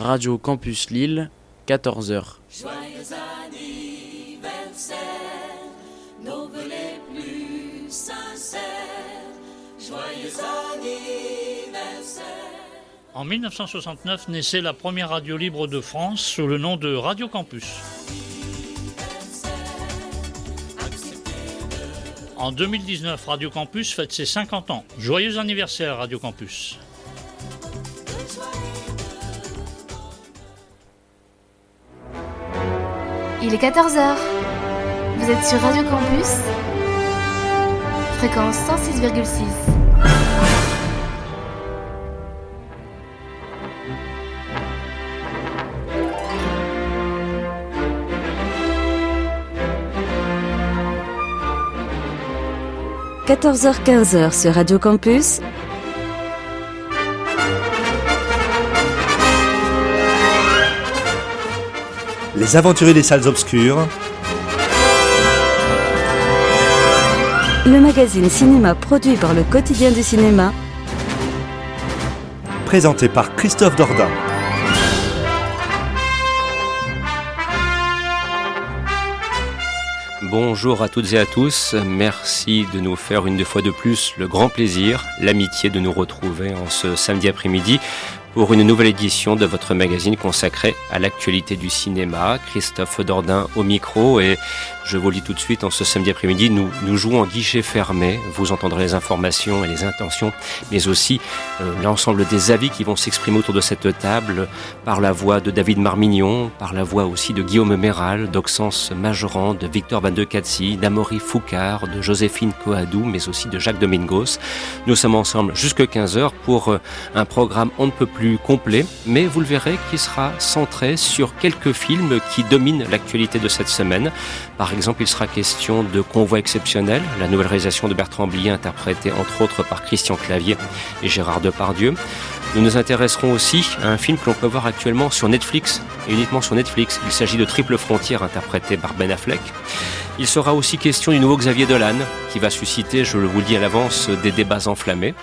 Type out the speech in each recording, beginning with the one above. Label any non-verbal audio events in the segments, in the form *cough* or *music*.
Radio Campus Lille, 14h. Joyeux anniversaire, nos vœux les plus sincères. Joyeux anniversaire. En 1969 naissait la première radio libre de France sous le nom de Radio Campus. En 2019, Radio Campus fête ses 50 ans. Joyeux anniversaire Radio Campus. Il est 14h. Vous êtes sur Radio Campus Fréquence 106,6. – 14h-15h sur Radio Campus, Les aventuriers des salles obscures. le magazine cinéma produit par le quotidien du cinéma, Présenté par Christophe Dordain. Bonjour à toutes et à tous, merci de nous faire une fois de plus le grand plaisir, l'amitié de nous retrouver en ce samedi après-midi pour une nouvelle édition de votre magazine consacré à l'actualité du cinéma. Christophe Dordain au micro et je vous le dis tout de suite, en ce samedi après-midi, nous, nous jouons en guichet fermé. Vous entendrez les informations et les intentions, mais aussi euh, l'ensemble des avis qui vont s'exprimer autour de cette table par la voix de David Marmignon, par la voix aussi de Guillaume Méral, d'Oxens Majoran, de Victor Van de Catsi, d'Amaury Foucard, de Joséphine Coadou, mais aussi de Jacques Domingos. Nous sommes ensemble jusqu'à 15h pour euh, un programme on ne peut plus complet, mais vous le verrez qui sera centré sur quelques films qui dominent l'actualité de cette semaine. Par exemple, il sera question de Convoi exceptionnel, la nouvelle réalisation de Bertrand Blier, interprétée entre autres par Christian Clavier et Gérard Depardieu. Nous nous intéresserons aussi à un film que l'on peut voir actuellement sur Netflix, et uniquement sur Netflix. Il s'agit de Triple Frontière, interprété par Ben Affleck. Il sera aussi question du nouveau Xavier Dolan, qui va susciter, je vous le dis à l'avance, des débats enflammés.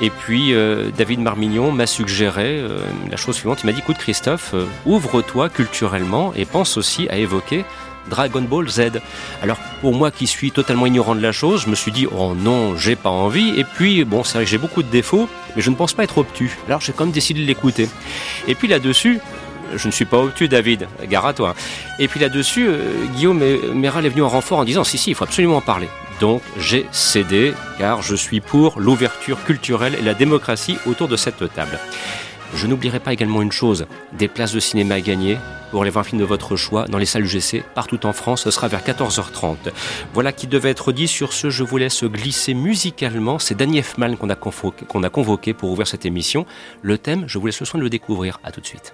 Et puis, euh, David Marmignon m'a suggéré euh, la chose suivante. Il m'a dit, écoute Christophe, euh, ouvre-toi culturellement et pense aussi à évoquer Dragon Ball Z. Alors pour moi qui suis totalement ignorant de la chose, je me suis dit oh non, j'ai pas envie. Et puis bon, c'est vrai que j'ai beaucoup de défauts, mais je ne pense pas être obtus. Alors j'ai quand même décidé de l'écouter. Et puis là-dessus, je ne suis pas obtus, David, gare à toi. Et puis là-dessus, euh, Guillaume Méral est venu en renfort en disant si, si, il faut absolument en parler. Donc j'ai cédé, car je suis pour l'ouverture culturelle et la démocratie autour de cette table. Je n'oublierai pas également une chose, des places de cinéma à gagner pour les 20 films de votre choix dans les salles UGC partout en France, ce sera vers 14h30. Voilà qui devait être dit. Sur ce, je vous laisse glisser musicalement. C'est Danny Elfman qu'on a, a convoqué pour ouvrir cette émission. Le thème, je vous laisse le soin de le découvrir. À tout de suite.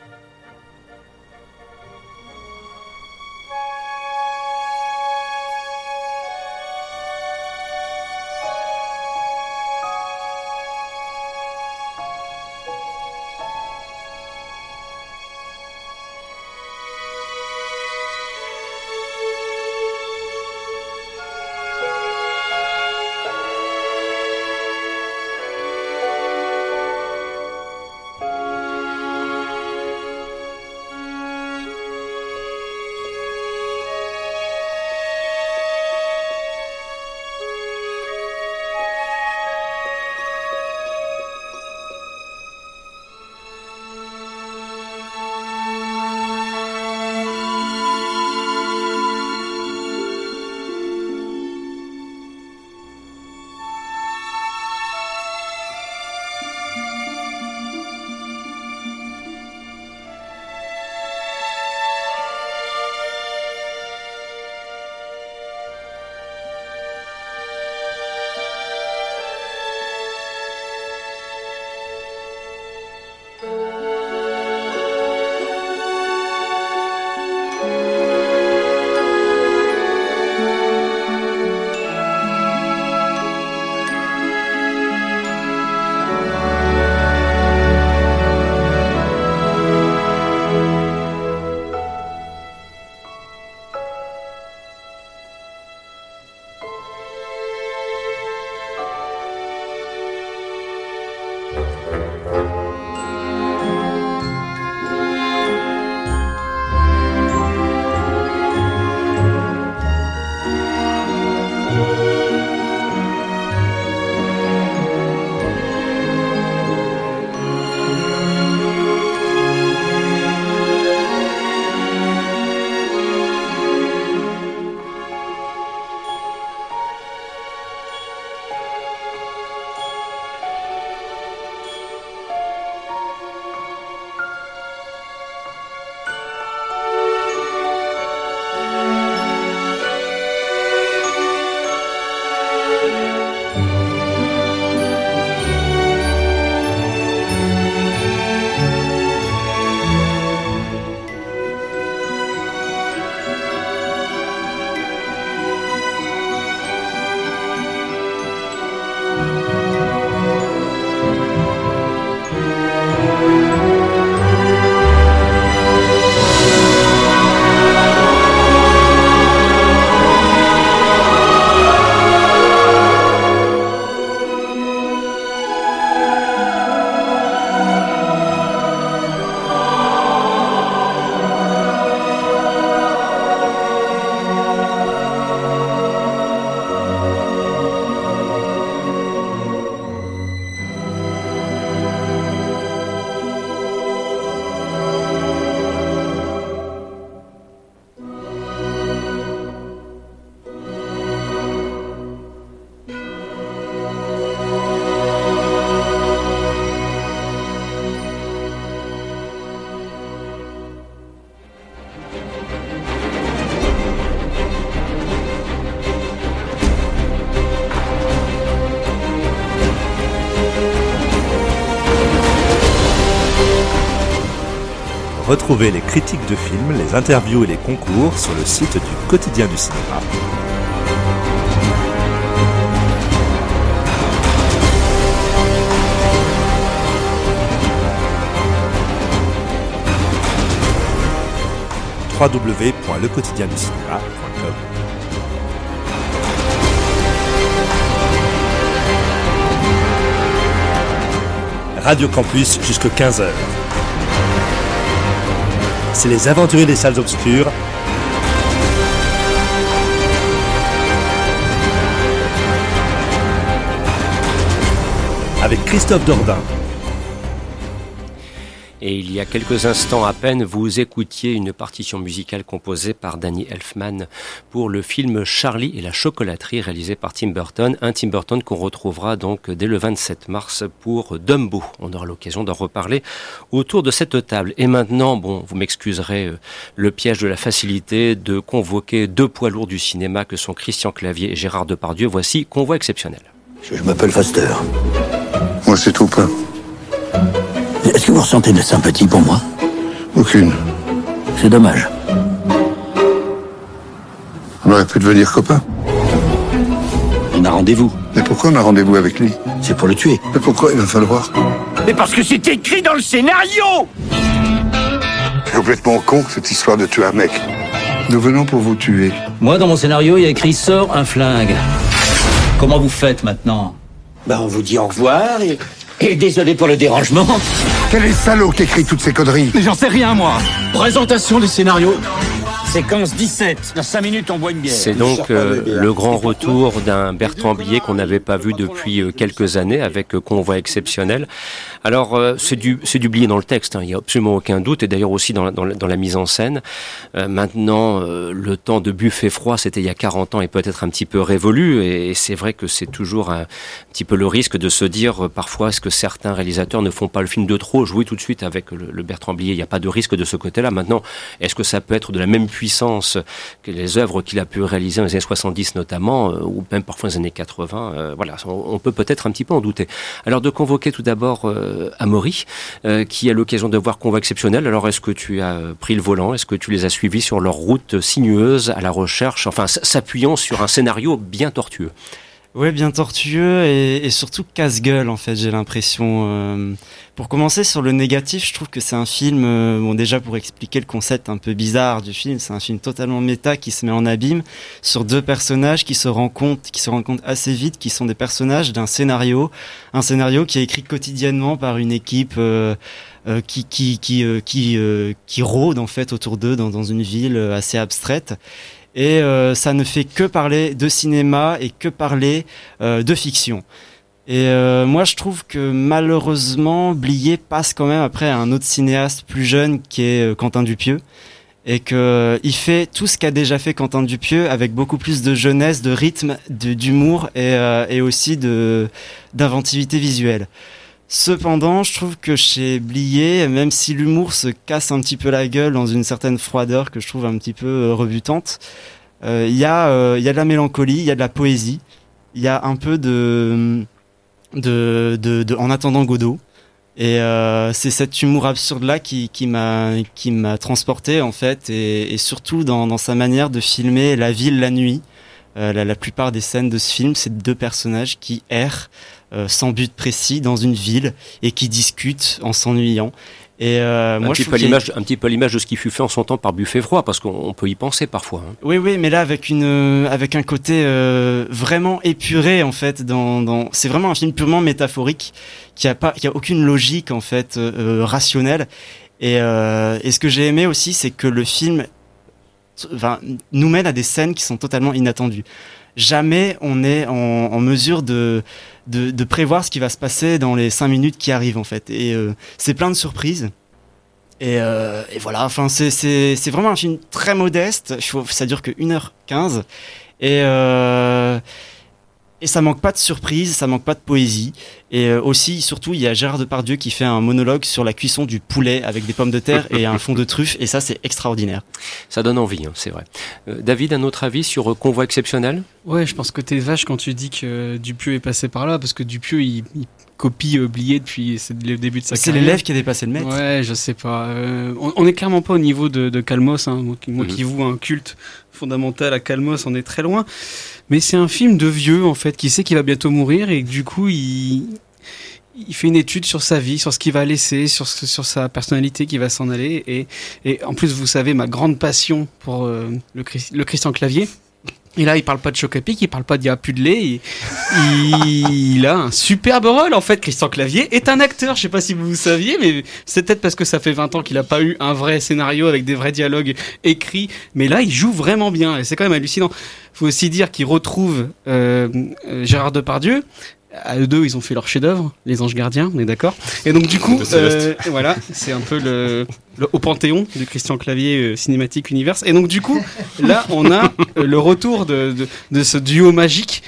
Retrouvez les critiques de films, les interviews et les concours sur le site du quotidien du cinéma. www.lequotidienducinéma.com Radio Campus jusqu'à 15h. C'est les aventuriers des salles obscures. Avec Christophe Dordain. Et il y a quelques instants à peine, vous écoutiez une partition musicale composée par Danny Elfman pour le film Charlie et la chocolaterie réalisé par Tim Burton. Un Tim Burton qu'on retrouvera donc dès le 27 mars pour Dumbo. On aura l'occasion d'en reparler autour de cette table. Et maintenant, bon, vous m'excuserez euh, le piège de la facilité de convoquer deux poids lourds du cinéma que sont Christian Clavier et Gérard Depardieu. Voici Convoi exceptionnel. Je m'appelle Foster. Moi, c'est tout plein. Est-ce que vous ressentez de la sympathie pour moi? Aucune. C'est dommage. On aurait pu devenir copains. On a rendez-vous. Mais pourquoi on a rendez-vous avec lui? C'est pour le tuer. Mais pourquoi il va falloir? Mais parce que c'est écrit dans le scénario C'est complètement con, cette histoire de tuer un mec. Nous venons pour vous tuer. Moi, dans mon scénario, il y a écrit sort un flingue. Comment vous faites maintenant? Bah, on vous dit au revoir et, et désolé pour le dérangement. Quel est le salaud qui écrit toutes ces conneries Mais j'en sais rien, moi Présentation du scénario. Séquence 17. Dans 5 minutes, on boit une bière. C'est donc euh, le grand retour d'un Bertrand Blier qu'on n'avait pas vu depuis euh, quelques années avec euh, Convoi exceptionnel. Alors euh, c'est du du dans le texte, hein, il n'y a absolument aucun doute et d'ailleurs aussi dans la, dans la, dans la mise en scène. Euh, maintenant, euh, le temps de buffet froid, c'était il y a 40 ans et peut-être un petit peu révolu et, c'est vrai que c'est toujours un, petit peu le risque de se dire euh, parfois est-ce que certains réalisateurs ne font pas le film de trop, jouer tout de suite avec le, le Bertrand Blier, il n'y a pas de risque de ce côté-là. Maintenant, est-ce que ça peut être de la même puissance que les œuvres qu'il a pu réaliser dans les années 70 notamment, euh, ou même parfois dans les années 80 euh, Voilà, on, on peut peut-être un petit peu en douter. Alors de convoquer tout d'abord Amaury, euh, qui a l'occasion de voir Convoi exceptionnel. Alors est-ce que tu as euh, pris le volant? Est-ce que tu les as suivis sur leur route sinueuse à la recherche, enfin s'appuyant sur un scénario bien tortueux? Ouais, bien tortueux et, et surtout casse-gueule en fait, j'ai l'impression. Euh, pour commencer sur le négatif, je trouve que c'est un film, euh, bon déjà pour expliquer le concept un peu bizarre du film, c'est un film totalement méta qui se met en abîme sur deux personnages qui se rencontrent, qui se rencontrent assez vite, qui sont des personnages d'un scénario, un scénario qui est écrit quotidiennement par une équipe. Euh, euh, qui qui qui euh, qui, euh, qui rôde en fait autour d'eux dans, dans une ville euh, assez abstraite et euh, ça ne fait que parler de cinéma et que parler euh, de fiction. Et euh, moi, je trouve que malheureusement, Blier passe quand même après à un autre cinéaste plus jeune qui est euh, Quentin Dupieux. Et que euh, il fait tout ce qu'a déjà fait Quentin Dupieux avec beaucoup plus de jeunesse, de rythme, d'humour et, euh, et aussi d'inventivité visuelle. Cependant, je trouve que chez Blier, même si l'humour se casse un petit peu la gueule dans une certaine froideur que je trouve un petit peu euh, rebutante, euh, il y, a, euh, y a de la mélancolie, il y a de la poésie, il y a un peu de, de, de, de En attendant Godot. Et euh, c'est cet humour absurde-là qui, qui m'a qui m'a transporté en fait, et, surtout dans, sa manière de filmer la ville la nuit. Euh, la, la plupart des scènes de ce film, c'est deux personnages qui errent euh, sans but précis dans une ville et qui discutent en s'ennuyant. Et euh, un, moi, petit je peu a- l'image, un petit peu l'image de ce qui fut fait en son temps par Buffet Froid, parce qu'on on peut y penser parfois. hein. Oui, oui, mais là avec une, euh, avec un côté euh, vraiment épuré en fait. Dans, dans... c'est vraiment un film purement métaphorique qui a pas, qui a aucune logique en fait rationnelle. Et, et ce que j'ai aimé aussi, c'est que le film, enfin, nous mène à des scènes qui sont totalement inattendues. Jamais on est en, en mesure de, de, de prévoir ce qui va se passer dans les cinq minutes qui arrivent en fait. Et euh, c'est plein de surprises. Et, euh, et voilà, enfin, c'est- vraiment un film très modeste. Ça dure que 1h15. Et, euh, et ça manque pas de surprise, ça manque pas de poésie. Et euh, aussi, surtout, il y a Gérard Depardieu qui fait un monologue sur la cuisson du poulet avec des pommes de terre et un fond de truffe, et ça, c'est extraordinaire. Ça donne envie, hein, c'est vrai. Euh, David, un autre avis sur euh, Convoi exceptionnel? Ouais, je pense que t'es vache quand tu dis que Dupieux est passé par là, parce que Dupieux, il, il copie Blier depuis c'est le début de sa C'est carrière. l'élève qui a dépassé le maître. Ouais, je sais pas. Euh, on, on est clairement pas au niveau de, de Calmos. Hein. Moi, qui, moi Mhm. qui voue un culte fondamental à Calmos, on est très loin. Mais c'est un film de vieux, en fait, qui sait qu'il va bientôt mourir et du coup, il, il fait une étude sur sa vie, sur ce qu'il va laisser, sur, ce- sur sa personnalité qui va s'en aller. Et, et en plus, vous savez, ma grande passion pour euh, le, le Christian Clavier. Et là, il parle pas de choc à pic, il parle pas d'il a de lait. Il, a un superbe rôle, en fait. Christian Clavier est un acteur. Je sais pas si vous saviez, mais c'est peut-être parce que ça fait 20 ans qu'il a pas eu un vrai scénario avec des vrais dialogues écrits. Mais là, il joue vraiment bien. Et c'est quand même hallucinant. Faut aussi dire qu'il retrouve euh, euh, Gérard Depardieu. À eux deux, ils ont fait leur chef-d'œuvre, Les Anges Gardiens, on est d'accord. Et donc du coup, De euh, voilà, c'est un peu le, le au panthéon du Christian Clavier euh, Cinématique Universe. Et donc du coup, là, on a euh, le retour de, de, de ce duo magique.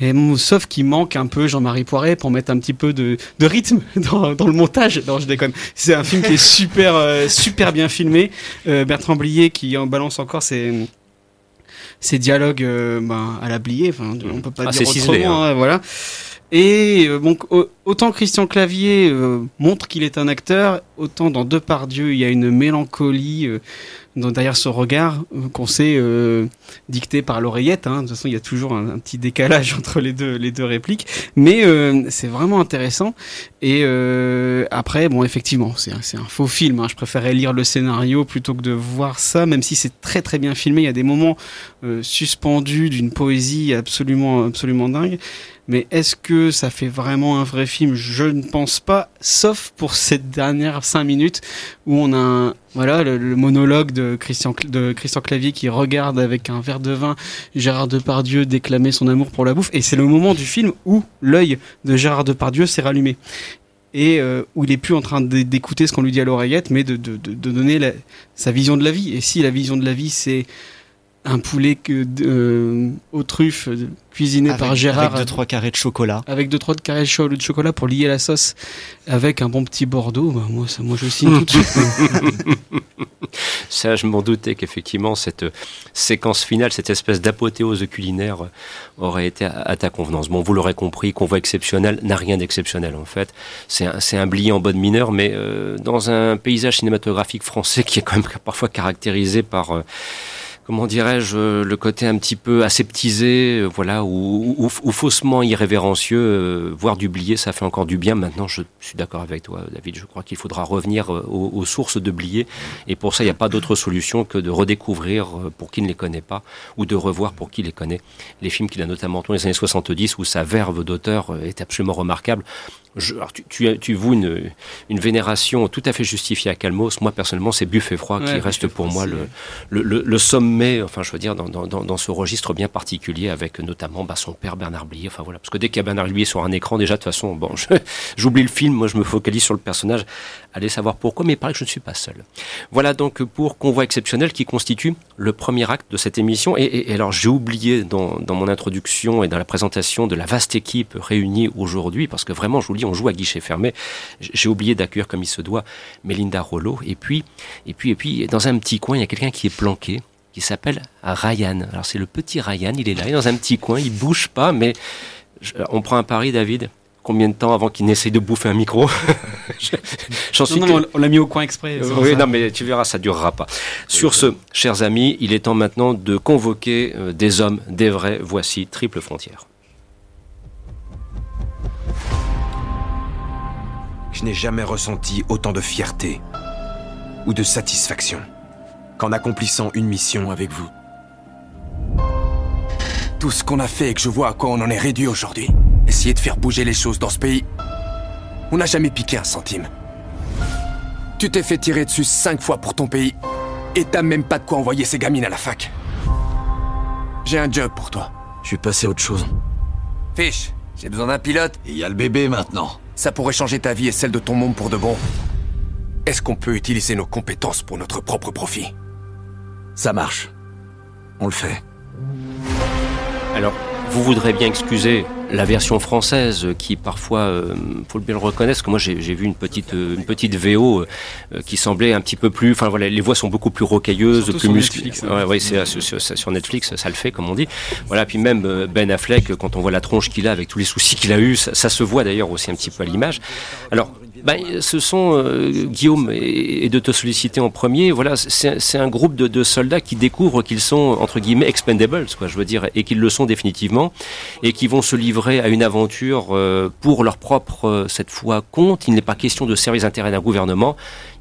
Et sauf qu'il manque un peu Jean-Marie Poiret pour mettre un petit peu de, de rythme *laughs* dans, dans le montage. Non, je déconne. C'est un film qui est super, super bien filmé. Bertrand Blier qui en balance encore ses, ses dialogues euh, ben, à la Blier. On peut pas Ah, dire ciselé, autrement. hein. hein, voilà. Et euh, donc, au- autant Christian Clavier euh, montre qu'il est un acteur, autant dans Depardieu, il y a une mélancolie euh, derrière ce regard euh, qu'on sait euh, dicté par l'oreillette. Hein. De toute façon, il y a toujours un, petit décalage *laughs* entre les deux, les deux répliques. Mais euh, c'est vraiment intéressant. Et après, bon, effectivement, c'est un, faux film. hein. Je préférais lire le scénario plutôt que de voir ça, même si c'est très très bien filmé. Il y a des moments suspendus d'une poésie absolument absolument dingue. Mais est-ce que ça fait vraiment un vrai film? Je ne pense pas, sauf pour cette dernière cinq minutes où on a un, voilà le, monologue de Christian Clavier qui regarde avec un verre de vin Gérard Depardieu déclamer son amour pour la bouffe. Et c'est le moment du film où l'œil de Gérard Depardieu s'est rallumé. Et euh, où il est plus en train d'écouter ce qu'on lui dit à l'oreillette mais de, donner sa vision de la vie. Et si la vision de la vie c'est un poulet que, euh, aux truffes euh, cuisiné Avec- par Gérard avec deux, trois carrés de chocolat. avec deux trois de carrés de cho- de chocolat pour lier la sauce avec un bon petit Bordeaux bah, moi ça moi je signe tout de suite Ça, je m'en doutais qu'effectivement, cette séquence finale, cette espèce d'apothéose culinaire aurait été à, à ta convenance. Bon, vous l'aurez compris, Convoi exceptionnel n'a rien d'exceptionnel en fait. C'est un, c'est un blier en bonne mineure, mais euh, dans un paysage cinématographique français qui est quand même parfois caractérisé par... euh, comment dirais-je, le côté un petit peu aseptisé, euh, voilà, ou, faussement irrévérencieux, euh, voir du blier, ça fait encore du bien. Maintenant, je suis d'accord avec toi, David. Je crois qu'il faudra revenir euh, aux, aux sources de blier. Et pour ça, il n'y a pas d'autre solution que de redécouvrir, euh, pour qui ne les connaît pas, ou de revoir pour qui les connaît, les films qu'il a notamment dans les années 70, où sa verve d'auteur est absolument remarquable. Je, alors, tu, tu, tu voues une, une vénération tout à fait justifiée à Calmos. Moi, personnellement, c'est Buffet Froid qui reste pour moi le, le, le, le sommet, enfin, je veux dire, dans, dans, dans, dans ce registre bien particulier, avec notamment bah, son père Bernard Blier. Enfin, voilà. Parce que dès qu'il y a Bernard Blier sur un écran, déjà, de toute façon, bon, *laughs* j'oublie le film, moi, je me focalise sur le personnage. Allez savoir pourquoi, mais il paraît que je ne suis pas seul. Voilà donc pour Convoi exceptionnel qui constitue le premier acte de cette émission. Et, et- et alors, j'ai oublié dans, dans mon introduction et dans la présentation de la vaste équipe réunie aujourd'hui, parce que vraiment, je vous le dis, on joue à guichet fermé. J'ai oublié d'accueillir comme il se doit Mélinda Rollo. Et puis, et puis, et puis, dans un petit coin, il y a quelqu'un qui est planqué, qui s'appelle Ryan. Alors, c'est le petit Ryan, il est là, il est dans un petit coin, il bouge pas, mais je- on prend un pari, David. Combien de temps avant qu'il n'essaye de bouffer un micro? *laughs* Je- J'en suis Non, non, on l'a mis au coin exprès. pour oui, ça. non, mais tu verras, ça durera pas. Sur ce, chers amis, il est temps maintenant de convoquer euh, des hommes, des vrais. Voici Triple Frontière. Je n'ai jamais ressenti autant de fierté ou de satisfaction qu'en accomplissant une mission avec vous. Tout ce qu'on a fait et que je vois à quoi on en est réduit aujourd'hui. Essayer de faire bouger les choses dans ce pays. On n'a jamais piqué un centime. Tu t'es fait tirer dessus cinq fois pour ton pays et t'as même pas de quoi envoyer ces gamines à la fac. J'ai un job pour toi. Je suis passé à autre chose. Fish, j'ai besoin d'un pilote. Il y a le bébé maintenant. Ça pourrait changer ta vie et celle de ton monde pour de bon. Est-ce qu'on peut utiliser nos compétences pour notre propre profit? Ça marche. On le fait. Alors, vous voudrez bien excuser la version française qui parfois, euh, faut bien le reconnaître, parce que moi j'ai vu une petite euh, une petite VO euh, qui semblait un petit peu plus, enfin voilà, les voix sont beaucoup plus rocailleuses, Surtout plus musclées. Hein. Ouais, sur Netflix, ça le fait comme on dit. Voilà, puis même euh, Ben Affleck, quand on voit la tronche qu'il a avec tous les soucis qu'il a eu, ça, ça se voit d'ailleurs aussi un petit peu à l'image. Alors, ben, ce sont euh, Guillaume et, et de te solliciter en premier. Voilà, c'est un groupe de, de soldats qui découvrent qu'ils sont entre guillemets expendables, quoi, je veux dire, et qu'ils le sont définitivement, et qui vont se livrer à une aventure euh, pour leur propre euh, cette fois compte. Il n'est pas question de servir les intérêts d'un gouvernement.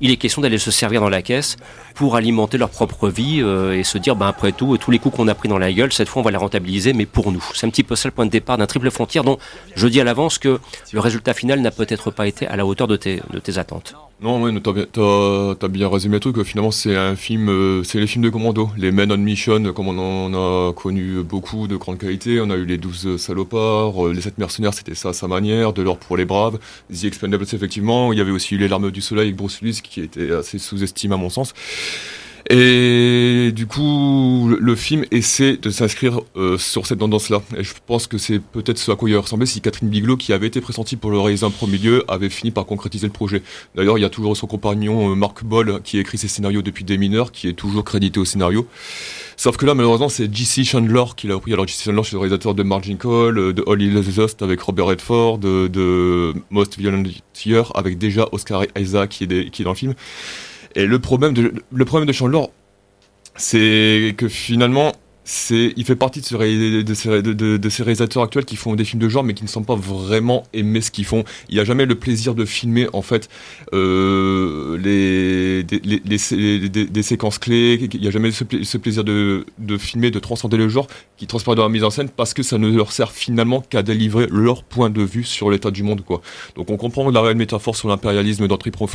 Il est question d'aller se servir dans la caisse pour alimenter leur propre vie euh, et se dire, ben après tout, tous les coups qu'on a pris dans la gueule, cette fois on va les rentabiliser, mais pour nous. C'est un petit peu ça le point de départ d'un triple frontière dont je dis à l'avance que le résultat final n'a peut-être pas été à la hauteur de tes, de tes attentes. Non, ouais, t'as bien, résumé le truc. Finalement, c'est un film, euh, c'est les films de commando, les Men on Mission, comme on en a connu beaucoup de grande qualité. On a eu les 12 salopards, euh, les 7 mercenaires, c'était ça à sa manière, de l'or pour les braves. The Expendables, effectivement. Il y avait aussi les larmes du soleil avec Bruce Willis, qui était assez sous-estimé à mon sens. Et du coup, le- film essaie de s'inscrire euh, sur cette tendance-là. Et je pense que c'est peut-être ce à quoi il ressemblait si Catherine Bigelow, qui avait été pressentie pour le réaliser en premier lieu, avait fini par concrétiser le projet. D'ailleurs, il y a toujours son compagnon euh, Mark Boll, qui écrit ses scénarios depuis des mineurs, qui est toujours crédité au scénario. Sauf que là, malheureusement, c'est J.C. Chandler qui l'a repris. Alors, J.C. Chandler, c'est le réalisateur de Margin Call, euh, de All Is Lost avec Robert Redford, de, de Most Violent Year avec déjà Oscar Isaac qui est, des- qui est dans le film. Et le problème de, le problème de Chandler, c'est que finalement, il fait partie de, ces, réalisateurs actuels qui font des films de genre, mais qui ne semblent pas vraiment aimer ce qu'ils font. Il n'y a jamais le plaisir de filmer, en fait, euh, des, séquences clés. Il n'y a jamais ce, pla- ce plaisir de, filmer, de transcender le genre qui transparaît dans la mise en scène parce que ça ne leur sert finalement qu'à délivrer leur point de vue sur l'état du monde. Donc on comprend la réelle métaphore sur l'impérialisme dans Triple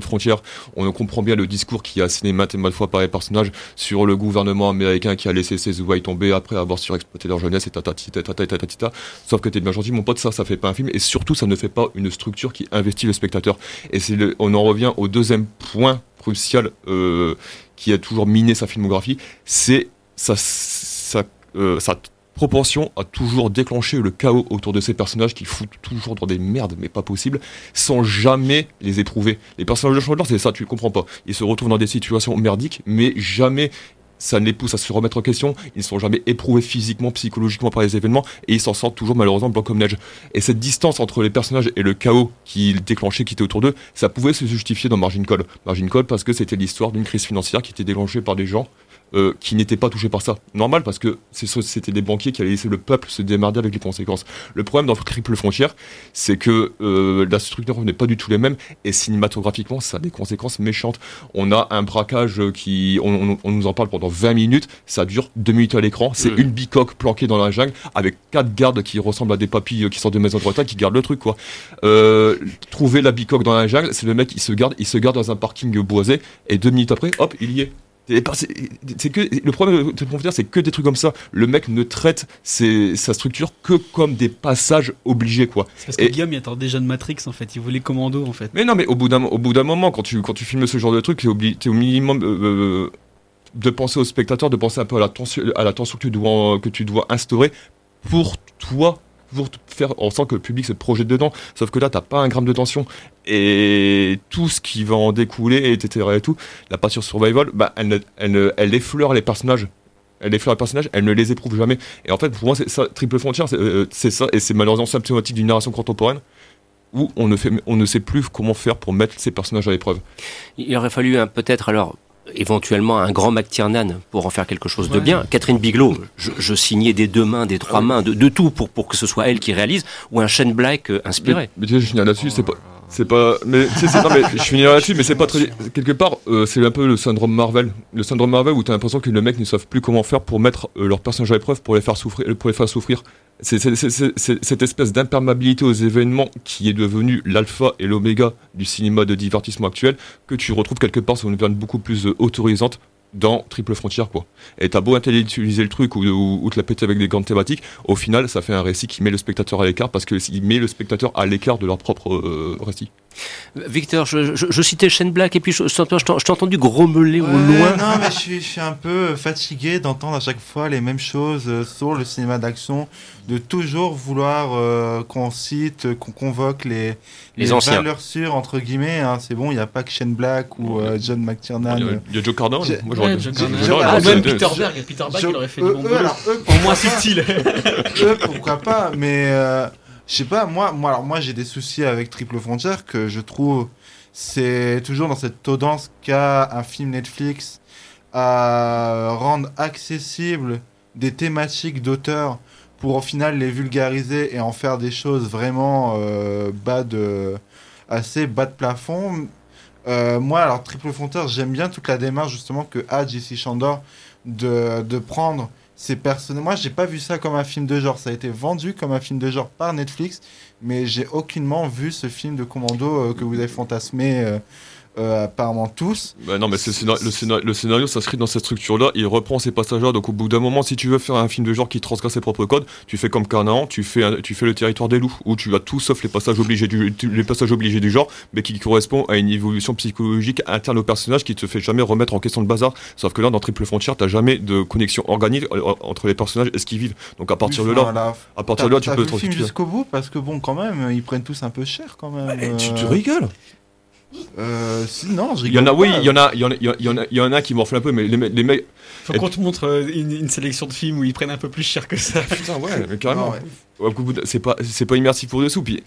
Frontière. On comprend bien le discours qui est asséné maintes et maintes fois par les personnages sur le gouvernement américain qui a laissé ses ouailles tomber après avoir surexploité leur jeunesse et tatati, tatata, et tatatita. Sauf que t'es bien gentil, mon pote, ça, ça fait pas un film et surtout, ça ne fait pas une structure qui investit le spectateur. Et c'est le- on en revient au deuxième point crucial euh, qui a toujours miné sa filmographie, c'est sa, sa, euh, sa propension à toujours déclencher le chaos autour de ces personnages qui foutent toujours dans des merdes, mais pas possible, sans jamais les éprouver. Les personnages de Chandler, c'est ça, tu comprends pas. Ils se retrouvent dans des situations merdiques, mais jamais ça les pousse à se remettre en question, ils ne sont jamais éprouvés physiquement, psychologiquement par les événements, et ils s'en sortent toujours malheureusement blanc comme neige. Et cette distance entre les personnages et le chaos qu'ils déclenchaient, qui était autour d'eux, ça pouvait se justifier dans Margin Call. Margin Call parce que c'était l'histoire d'une crise financière qui était déclenchée par des gens euh, qui n'étaient pas touchés par ça. Normal parce que c'était des banquiers qui allaient laisser le peuple se démerder avec les conséquences. Le problème dans Triple Frontière, c'est que euh, la structure n'est pas du tout les mêmes et cinématographiquement, ça a des conséquences méchantes. On a un braquage qui, on, on- on nous en parle pendant 20 minutes, ça dure 2 minutes à l'écran, c'est une bicoque planquée dans la jungle avec quatre gardes qui ressemblent à des papilles euh, qui sortent de maison de retraite qui gardent le truc quoi. Euh, trouver la bicoque dans la jungle, c'est le mec il se garde, il se garde dans un parking boisé et deux minutes après, hop, il y est. C'est que le problème de c'est que des trucs comme ça. Le mec ne traite ses- sa structure que comme des passages obligés quoi. Parce que Et- Guillaume, il attend déjà de Matrix en fait. Il voulait commando en fait. mais non, mais au bout d'un, au bout d'un moment, quand tu, quand tu filmes ce genre de truc, t'es au minimum euh, euh, de penser au spectateur, de penser un peu à la tension, à la tension que tu dois, que tu dois instaurer pour toi, pour faire en sorte que le public se projette dedans. Sauf que là, t'as pas un gramme de tension. Et tout ce qui va en découler, etc. et tout, la passion survival, bah, elle, elle, effleure les personnages. Elle effleure les personnages, elle ne les éprouve jamais. Et en fait, pour moi, c'est ça, Triple Frontière, c'est, euh, c'est ça, et c'est malheureusement symptomatique d'une narration contemporaine où on ne, fait, on ne sait plus comment faire pour mettre ces personnages à l'épreuve. Il aurait fallu peut-être alors éventuellement un grand McTiernan pour en faire quelque chose de bien. Catherine Bigelow, je, je signais des deux mains, des trois mains, de, de tout pour, pour que ce soit elle qui réalise, ou un Shane Black euh, inspiré. Mais, mais tu sais, je finis là-dessus, c'est pas. C'est pas. Mais je finirai là-dessus, mais c'est pas très. Quelque part, euh, c'est un peu le syndrome Marvel. Le syndrome Marvel où t'as l'impression que les mecs ne savent plus comment faire pour mettre euh, leurs personnages à l'épreuve pour les faire souffrir. Pour les faire souffrir. C'est cette espèce d'imperméabilité aux événements qui est devenu l'alpha et l'oméga du cinéma de divertissement actuel que tu retrouves quelque part sur une veine beaucoup plus euh, autorisante dans Triple Frontière quoi. Et t'as beau intellectualiser le truc ou, ou, ou te la péter avec des grandes thématiques, au final ça fait un récit qui met le spectateur à l'écart parce qu'il met le spectateur à l'écart de leur propre euh, récit. Victor, je, je, je citais Shane Black et puis je, je t'ai je t'ai entendu grommeler au loin. Non, mais je suis, je suis un peu fatigué d'entendre à chaque fois les mêmes choses euh, sur le cinéma d'action, de toujours vouloir euh, qu'on cite, qu'on convoque les, Les anciens. valeurs sûres, entre guillemets. hein. C'est bon, il n'y a pas que Shane Black ou euh, John McTiernan. Il y a- Joe Carnahan. J'ai- Moi, j'aurais- Ouais, Joe Ah, même j'aurais- Peter Berg, Peter Berg, je- il aurait fait du bon boulot. alors, eux, Au pourquoi moins pas subtil. eux, pourquoi pas, mais euh, je sais pas, moi, moi, alors, moi j'ai des soucis avec Triple Frontière que je trouve c'est toujours dans cette tendance qu'a un film Netflix à rendre accessible des thématiques d'auteur pour au final les vulgariser et en faire des choses vraiment euh, bas de assez bas de plafond. Euh, moi, alors Triple Frontière, j'aime bien toute la démarche justement que a JC Chandor de, de prendre ces personnages. Moi, j'ai pas vu ça comme un film de genre. Ça a été vendu comme un film de genre par Netflix, mais j'ai aucunement vu ce film de commando euh, que vous avez fantasmé euh, apparemment tous. Bah non, mais c'est le, scénario, le, scénario, le scénario s'inscrit dans cette structure-là, il reprend ces passages-là, donc au bout d'un moment, si tu veux faire un film de genre qui transgresse ses propres codes, tu fais comme Canaan, tu fais, un- tu fais le territoire des loups, où tu as tout sauf les passages obligés du, les passages obligés du genre, mais qui correspond à une évolution psychologique interne au personnage qui te fait jamais remettre en question le bazar. Sauf que là, dans Triple Frontier, t'as jamais de connexion organique euh, entre les personnages et ce qu'ils vivent. Donc à partir de là, à partir de là, tu peux vu le film jusqu'au bout parce que bon, quand même, ils prennent tous un peu cher quand même. tu te euh, rigoles Euh, si, non, je Il y en a, rigole oui, il y en a, il y en a, il y en a, il y en a qui morflent un peu, mais les, me- les mecs. Faut qu'on te montre euh, une, une sélection de films où ils prennent un peu plus cher que ça. Putain, ouais, mais carrément. Ah Ouais, au bout de- C'est pas, c'est pas immersif pour dessous. Puis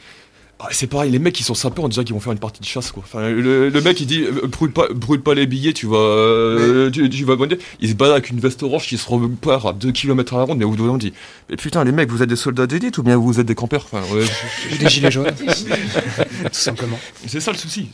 ah, c'est pareil, les mecs qui sont sympas, on dirait qu'ils vont faire une partie de chasse quoi. Enfin, le, le mec il dit euh, brûle pas, brûle pas les billets, tu vas, euh, tu, tu vas bondir. Il se balade avec une veste orange qui se repart à 2 km à la ronde, mais au bout d'un moment, on dit mais putain les mecs, vous êtes des soldats d'élite ou bien vous êtes des campeurs? Enfin, ouais, Ou *laughs* des gilets jaunes. Tout simplement. C'est ça le souci.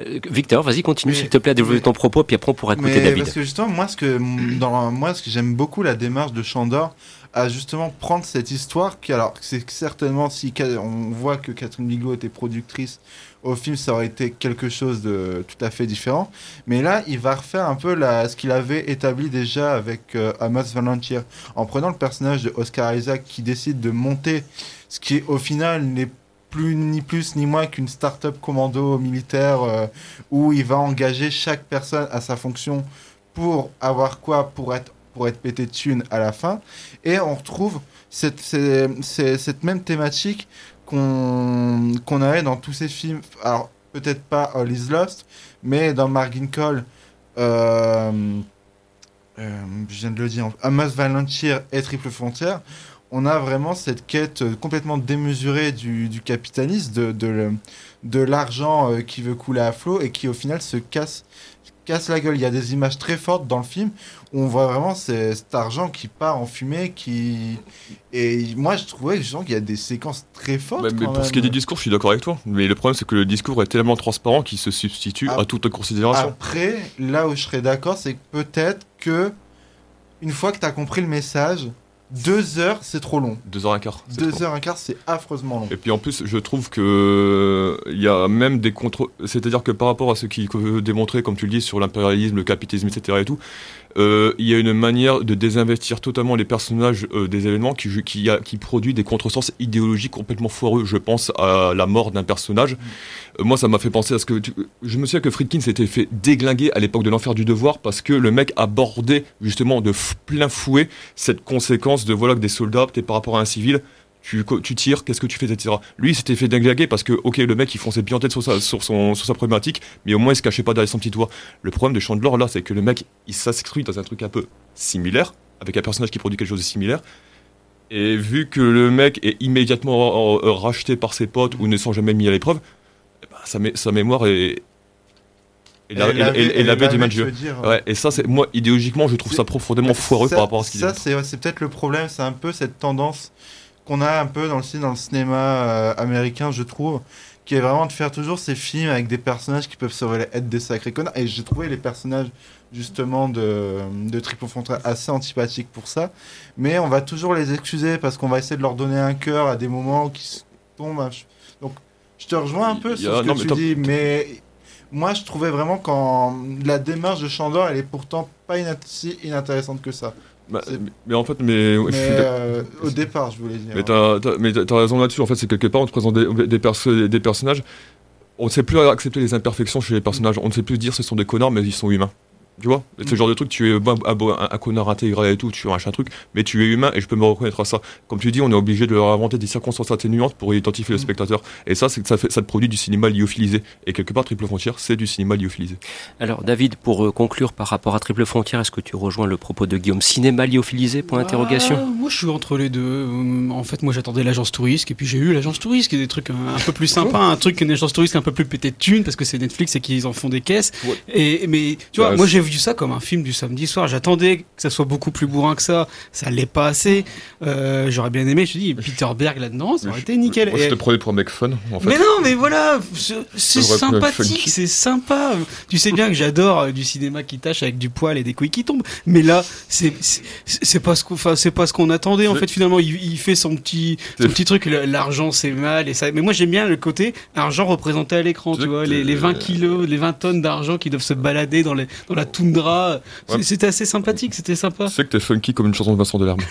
Euh, Victor, vas-y, continue s'il te plaît à développer ton propos, puis après on pourra écouter Mais David. parce que justement, moi, ce que, dans, moi, ce que j'aime beaucoup la démarche de Chandor à justement prendre cette histoire qui, alors, c'est certainement si on voit que Catherine Bigelow était productrice au film, ça aurait été quelque chose de tout à fait différent. Mais là, il va refaire un peu la, ce qu'il avait établi déjà avec euh, Amos Volunteer, en prenant le personnage de Oscar Isaac qui décide de monter ce qui au final n'est plus ni plus ni moins qu'une start-up commando militaire euh, où il va engager chaque personne à sa fonction pour avoir quoi? Pour être pour être pété de thunes à la fin. Et on retrouve cette, cette même thématique qu'on avait dans tous ces films. Alors peut-être pas All Is Lost mais dans Margin Call euh, euh, je viens de le dire Amos Volunteer et Triple Frontière on a vraiment cette quête euh, complètement démesurée du, du capitalisme, de, de, l'argent euh, qui veut couler à flot et qui au final se casse, casse la gueule. Il y a des images très fortes dans le film où on voit vraiment cet argent qui part en fumée. Qui... Et moi je trouvais justement qu'il y a des séquences très fortes. Mais pour ce qui est des discours, je suis d'accord avec toi. Mais le problème, c'est que le discours est tellement transparent qu'il se substitue à toute considération. Après, là où je serais d'accord, c'est que peut-être que une fois que tu as compris le message, deux heures c'est trop long. Deux heures un quart. Deux heures un quart c'est affreusement long. Et puis en plus, je trouve que il y a même des contre. C'est-à-dire que par rapport à ce qui veut démontrer, comme tu le dis, sur l'impérialisme, le capitalisme, etc. et tout, euh, il y a une manière de désinvestir totalement les personnages euh, des événements qui, qui, qui produit des contresens idéologiques complètement foireux. Je pense à la mort d'un personnage. Euh, moi, ça m'a fait penser à ce que. Je me souviens que Friedkin s'était fait déglinguer à l'époque de l'enfer du devoir parce que le mec abordait justement de plein fouet cette conséquence de voilà que des soldats, peut-être par rapport à un civil, tu, tu tires, qu'est-ce que tu fais, etc. Lui, il s'était fait déglinguer parce que, ok, le mec, il fonçait bien en tête sur sa, sur, son, sur sa problématique, mais au moins, il se cachait pas derrière son petit toit. Le problème de Chandler, là, c'est que le mec, il s'inscrit dans un truc un peu similaire, avec un personnage qui produit quelque chose de similaire. Et vu que le mec est immédiatement euh, racheté par ses potes ou ne sont jamais mis à l'épreuve, eh ben, sa, mé- sa mémoire est. est la- de je Dieu. veux dire. Ouais, et ça, c'est moi, idéologiquement, je trouve ça profondément foireux Ça- par rapport à ce qu'il Ça, dit. c'est c'est peut-être le problème, c'est un peu cette tendance qu'on a un peu dans le, cin- dans le cinéma euh, américain, je trouve, qui est vraiment de faire toujours ces films avec des personnages qui peuvent se révéler être des sacrés connards. Et j'ai trouvé les personnages, justement, de, de Triple Frontier assez antipathiques pour ça. Mais on va toujours les excuser parce qu'on va essayer de leur donner un cœur à des moments qui tombent. Donc, je te rejoins un peu sur ce que tu dis, mais moi, je trouvais vraiment quand la démarche de Chandor, elle est pourtant pas si inintéressante que ça. Bah, mais en fait, mais, je suis euh, au départ, je voulais dire. Mais t'as, t'as raison là-dessus, en fait, c'est quelque part, on te présente des, des, perso- des personnages, on ne sait plus accepter les imperfections chez les personnages. On ne sait plus dire ce sont des connards, mais ils sont humains. Tu vois le genre de truc, tu es un, un- un connard intégré et tout, tu es un truc, mais tu es humain et je peux me reconnaître à ça. Comme tu dis, on est obligé de leur inventer des circonstances atténuantes pour identifier le spectateur. Et ça, c'est que ça, fait, ça te produit du cinéma lyophilisé. Et quelque part, Triple Frontière, c'est du cinéma lyophilisé. Alors David, pour euh, conclure par rapport à Triple Frontière, est-ce que tu rejoins le propos de Guillaume Cinéma lyophilisé? Point Ah, d'interrogation moi, je suis entre les deux. En fait, moi, j'attendais l'agence touriste, et puis j'ai eu l'agence touriste, qui est des trucs un, un peu plus sympas, un truc qu'une agence touriste un peu plus pété de thunes, parce que c'est Netflix et qu'ils en font des caisses. Et mais tu vois, Bah, moi, j'ai vu ça comme un film du samedi soir. J'attendais que ça soit beaucoup plus bourrin que ça. Ça l'est pas assez. Euh, J'aurais bien aimé. Je dis, Peter Berg là-dedans, ça aurait été nickel. Moi, je te prenais pour un mec fun, en fait. mais non, mais voilà, c'est- sympathique, c'est sympa. Tu sais bien que j'adore euh, du cinéma qui tâche avec du poil et des couilles qui tombent. Mais là, c'est c'est- pas ce qu'on, enfin, c'est pas ce qu'on attendait. En fait, finalement, il, il fait son petit, son petit truc. L'argent, c'est mal et ça. Mais moi, j'aime bien le côté argent représenté à l'écran. Tu vois, les, les 20 kilos, les 20 tonnes d'argent qui doivent se balader dans, les, dans la toundra. Ouais. C'était assez sympathique, c'était sympa. Tu sais que t'es funky comme une chanson de Vincent Delerme. *laughs*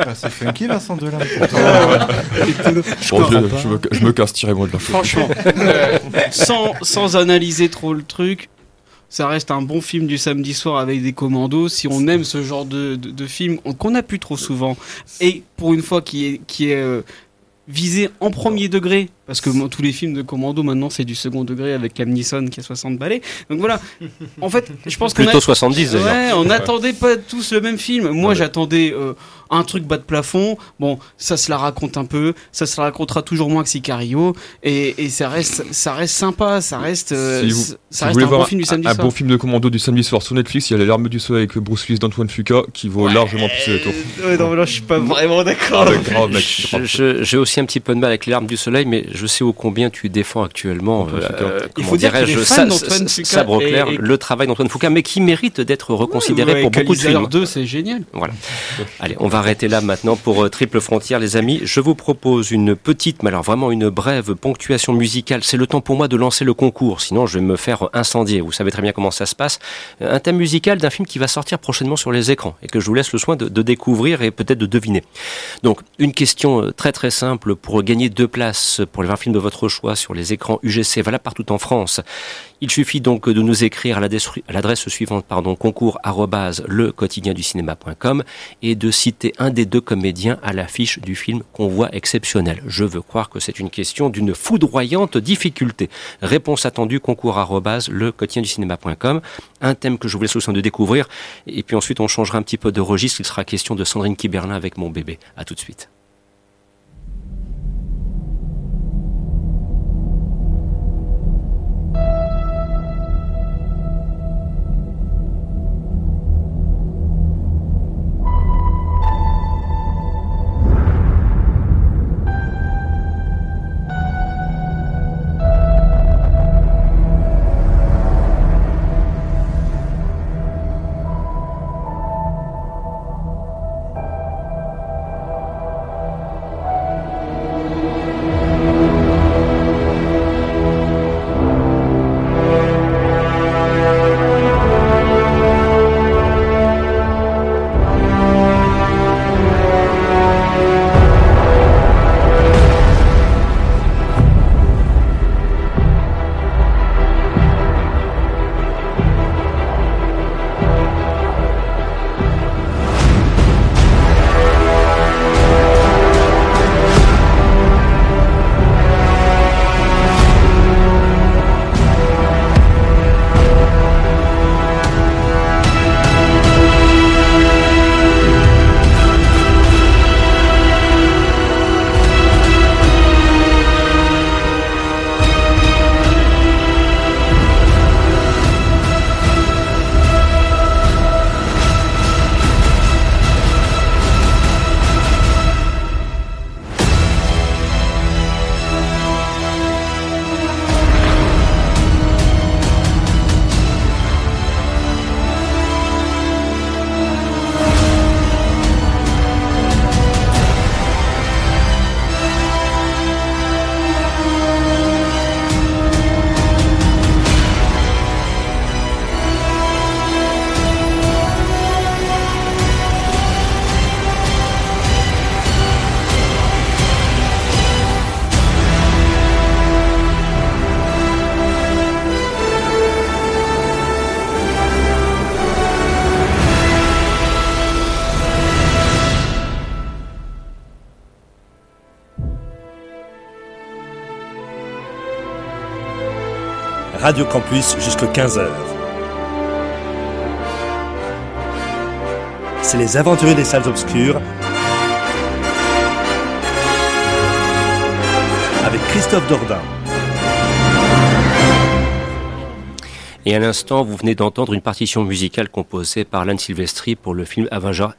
Ah, c'est funky, Vincent Delarme. Je Bon, comprends je, pas. je me, je me casse, tirez-moi de là. Franchement, euh, *laughs* sans, sans analyser trop le truc, ça reste un bon film du samedi soir avec des commandos. Si on aime ce genre de, de, de film, on- qu'on n'a plus trop souvent, et pour une fois qui est, qui est visé en premier degré, parce que moi, tous les films de commando maintenant c'est du second degré avec Liam Neeson qui a 60 balais. Donc voilà, en fait, je pense qu'on Plutôt a- 70 d'ailleurs. Ouais, on n'attendait pas tous le même film. Moi, j'attendais euh, un truc bas de plafond. Bon, ça se la raconte un peu. Ça se la racontera toujours moins que Sicario. Et, et ça reste, ça reste sympa. Ça reste, euh, Si vous, ça reste un bon film du samedi un soir. bon film de commando du samedi soir sur Netflix, il y a Les Larmes du Soleil avec Bruce Willis d'Antoine Fuqua qui vaut largement plus les tours. Ouais, non, mais là, je suis pas vraiment d'accord. Ah, J'ai aussi un petit peu de mal avec les larmes du soleil, mais je sais ô combien tu défends actuellement, euh, Fuqua. euh, Il faut dire dirais-je, Fuqua Sabre et- clair, et- le travail d'Antoine Foucault, mais qui mérite d'être reconsidéré Ouais, pour beaucoup de films. 2, c'est génial. Voilà. Allez, on va arrêter là maintenant pour euh, Triple Frontière, les amis. Je vous propose une petite, mais alors vraiment une brève ponctuation musicale. C'est le temps pour moi de lancer le concours, sinon je vais me faire incendier. Vous savez très bien comment ça se passe. Euh, Un thème musical d'un film qui va sortir prochainement sur les écrans et que je vous laisse le soin de, découvrir et peut-être de deviner. Donc, une question euh, très très simple pour gagner deux places pour les 20 films de votre choix sur les écrans UGC, valable partout en France. Il suffit donc de nous écrire à l'adresse suivante, pardon, concours et de citer un des deux comédiens à l'affiche du film Convoi exceptionnel. Je veux croire que c'est une question d'une foudroyante difficulté. Réponse attendue, concours le quotidien du cinéma.com. Un thème que je vous laisse de découvrir. Et puis ensuite, on changera un petit peu de registre. Il sera question de Sandrine Kiberlin avec mon bébé. À tout de suite. Radio Campus jusqu'à 15h. C'est les aventuriers des salles obscures avec Christophe Dordain. Et à l'instant, vous venez d'entendre une partition musicale composée par Lan Silvestri pour le film Avengers,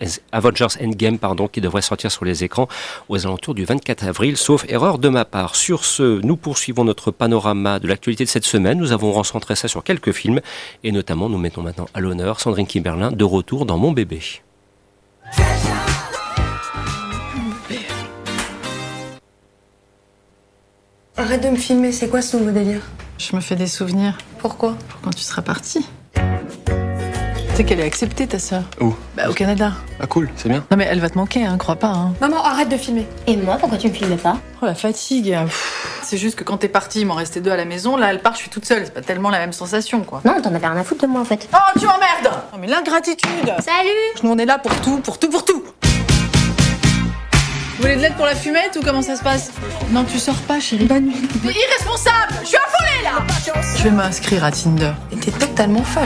Endgame, pardon, qui devrait sortir sur les écrans aux alentours du 24 avril, sauf erreur de ma part. Sur ce, nous poursuivons notre panorama de l'actualité de cette semaine. Nous avons recentré ça sur quelques films, et notamment, nous mettons maintenant à l'honneur Sandrine Kimberlin de retour dans Mon bébé. Arrête de me filmer, c'est quoi ce nouveau délire Je me fais des souvenirs. Pourquoi Pour quand tu seras parti. Tu sais qu'elle est acceptée, ta sœur Où Bah, au Canada. Ah cool, c'est bien. Non, mais elle va te manquer, hein, crois pas. Hein. Maman, arrête de filmer. Et moi, pourquoi tu me filmes pas Oh, la fatigue. Pff, C'est juste que quand t'es parti, il m'en restait deux à la maison. Là, elle part, je suis toute seule. C'est pas tellement la même sensation, quoi. Non, t'en avais rien à foutre de moi en fait. Oh, tu m'emmerdes Non, mais l'ingratitude Salut Nous, on est là pour tout, pour tout, pour tout Vous voulez de l'aide pour la fumette ou comment ça se passe Non, tu sors pas, chérie. Bonne nuit. T'es irresponsable Je suis affolée, là Je vais m'inscrire à Tinder. Et t'es totalement folle.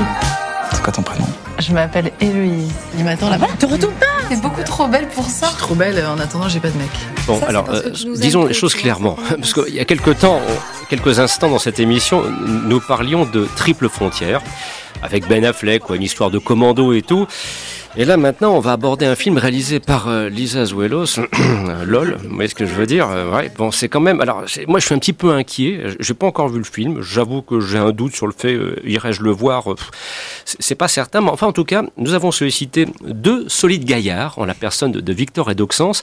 C'est quoi ton prénom? Je m'appelle Héloïse. Il m'attend là-bas. Te retourne pas T'es beaucoup trop belle pour ça. Je suis trop belle, en attendant, j'ai pas de mec. Bon, Ça, alors, euh, disons les choses clairement. Parce qu'il y a quelques temps, quelques instants dans cette émission, nous parlions de triple frontière, avec Ben Affleck, ou une histoire de commando et tout. Et là, maintenant, on va aborder un film réalisé par euh, Lisa Azuelos. *coughs* LOL, vous voyez ce que je veux dire Euh, ouais, Bon, c'est quand même... Alors, moi, je suis un petit peu inquiet. J'ai pas encore vu le film. J'avoue que j'ai un doute sur le fait, euh, irais-je le voir Euh, C'est pas certain. Mais enfin, en tout cas, nous avons sollicité deux solides gaillards, en la personne de, de Victor et d'Oxens.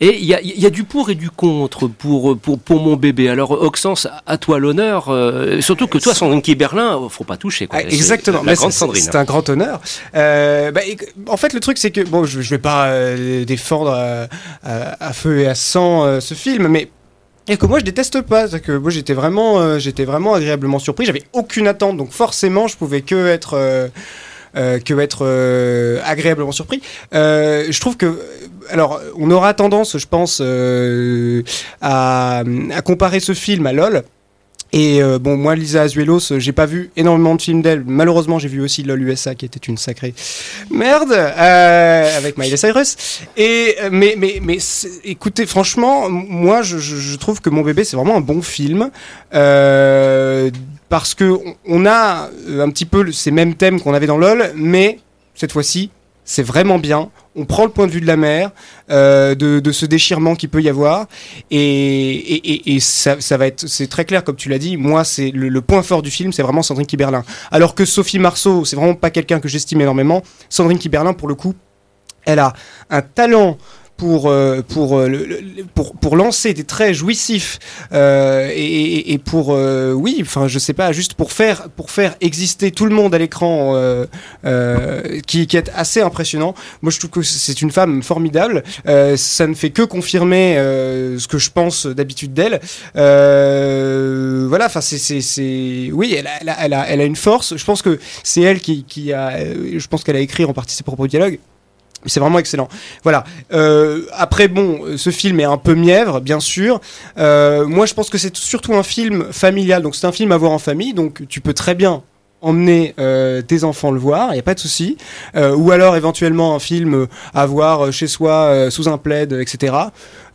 Et il y a, il y a du pour et du contre pour, pour, pour mon bébé. Alors, Oxens, à toi l'honneur. euh, surtout que toi, Sandrine Berlin, faut pas toucher. Quoi. Ah, exactement. La grande Sandrine. C'est un grand honneur. Euh, bah, en fait, le truc, c'est que bon, je, je vais pas euh, défendre euh, à, feu et à sang euh, ce film, mais que moi je déteste pas, que moi j'étais vraiment, agréablement surpris. J'avais aucune attente, donc forcément je pouvais que être, agréablement surpris. Je trouve que, alors, on aura tendance, je pense, à comparer ce film à LOL. Et euh, bon, moi, Lisa Azuelos, euh, j'ai pas vu énormément de films d'elle. Malheureusement, j'ai vu aussi LOL USA, qui était une sacrée merde, euh, avec Miley Cyrus. Et euh, mais mais mais écoutez, franchement, moi, je, je- trouve que mon bébé, c'est vraiment un bon film. Euh, parce que on- a euh, un petit peu ces mêmes thèmes qu'on avait dans LOL, mais cette fois-ci, c'est vraiment bien. On prend le point de vue de la mère, euh, de, de ce déchirement qu'il peut y avoir, et, et, et- ça, ça va être, c'est très clair comme tu l'as dit. Moi, c'est le, le point fort du film, c'est vraiment Sandrine Kiberlin. Alors que Sophie Marceau, c'est vraiment pas quelqu'un que j'estime énormément. Sandrine Kiberlin, pour le coup, elle a un talent pour, euh, pour, euh, pour, pour lancer des traits jouissifs euh, et, et- pour, euh, oui, enfin, je sais pas, juste pour faire, pour faire exister tout le monde à l'écran euh, euh, qui, qui est assez impressionnant. Moi, je trouve que c'est une femme formidable. Ça ne fait que confirmer ce que je pense d'habitude d'elle. Voilà, enfin, c'est, c'est, c'est, oui, elle a, elle, a, elle, a, elle a une force. Je pense que c'est elle qui, qui a, je pense qu'elle a écrit en partie ses propres dialogues. C'est vraiment excellent. Voilà. Euh, après, bon, ce film est un peu mièvre, bien sûr. Euh, moi, je pense que c'est surtout un film familial. Donc, c'est un film à voir en famille. Donc, tu peux très bien emmener euh, tes enfants le voir, il n'y a pas de souci. Euh, ou alors éventuellement un film à voir euh, chez soi euh, sous un plaid, etc.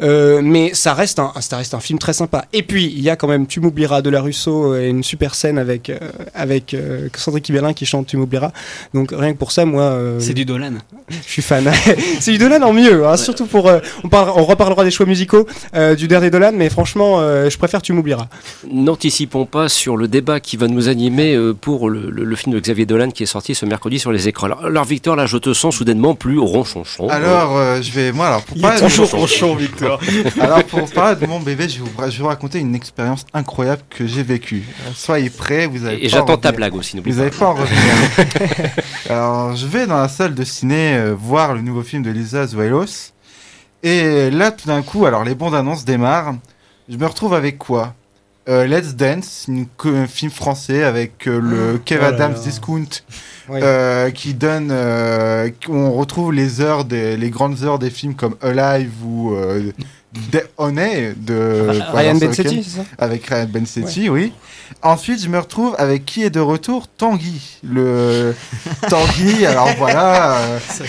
Euh, mais ça reste, un, ça reste un film très sympa. Et puis il y a quand même Tu m'oublieras de la Russo et une super scène avec euh, avec euh, Sandrine Kiberlin qui chante Tu m'oublieras. Donc rien que pour ça, moi. euh, C'est du Dolan. Je suis fan. *laughs* c'est du Dolan en mieux, hein, surtout pour. euh, on, parlera- on reparlera des choix musicaux euh, du dernier Dolan, mais franchement, euh, je préfère Tu m'oublieras. N'anticipons pas sur le débat qui va nous animer euh, pour le, le- le film de Xavier Dolan qui est sorti ce mercredi sur les écrans. Alors, alors, Victor, là je te sens soudainement plus ronchonchon. Alors, euh, je vais. Moi, alors, pour Il parler est de toujours mon- ronchon, Victor. *laughs* alors, pour parler de mon bébé, je vais, vous, je vais vous raconter une expérience incroyable que j'ai vécue. Euh, Soyez prêts, vous avez Et j'attends ta blague aussi, n'oublie Vous pas. n'allez pas en revenir. *laughs* *laughs* alors, je vais dans la salle de ciné euh, voir le nouveau film de Lisa Azuelos. Et là, tout d'un coup, alors les bandes annonces démarrent. Je me retrouve avec quoi? Euh, Let's Dance, une un film français avec euh, le Kev Oh Adams. Discount, Ouais. euh, qui donne, on retrouve les heures des, les grandes heures des films comme Alive ou Honey de *laughs* Ryan Bensetti, Sorkin, c'est ça? Avec Ryan Bensetti, oui. Ensuite, je me retrouve avec qui est de retour? Tanguy. Le *laughs* Tanguy, alors voilà,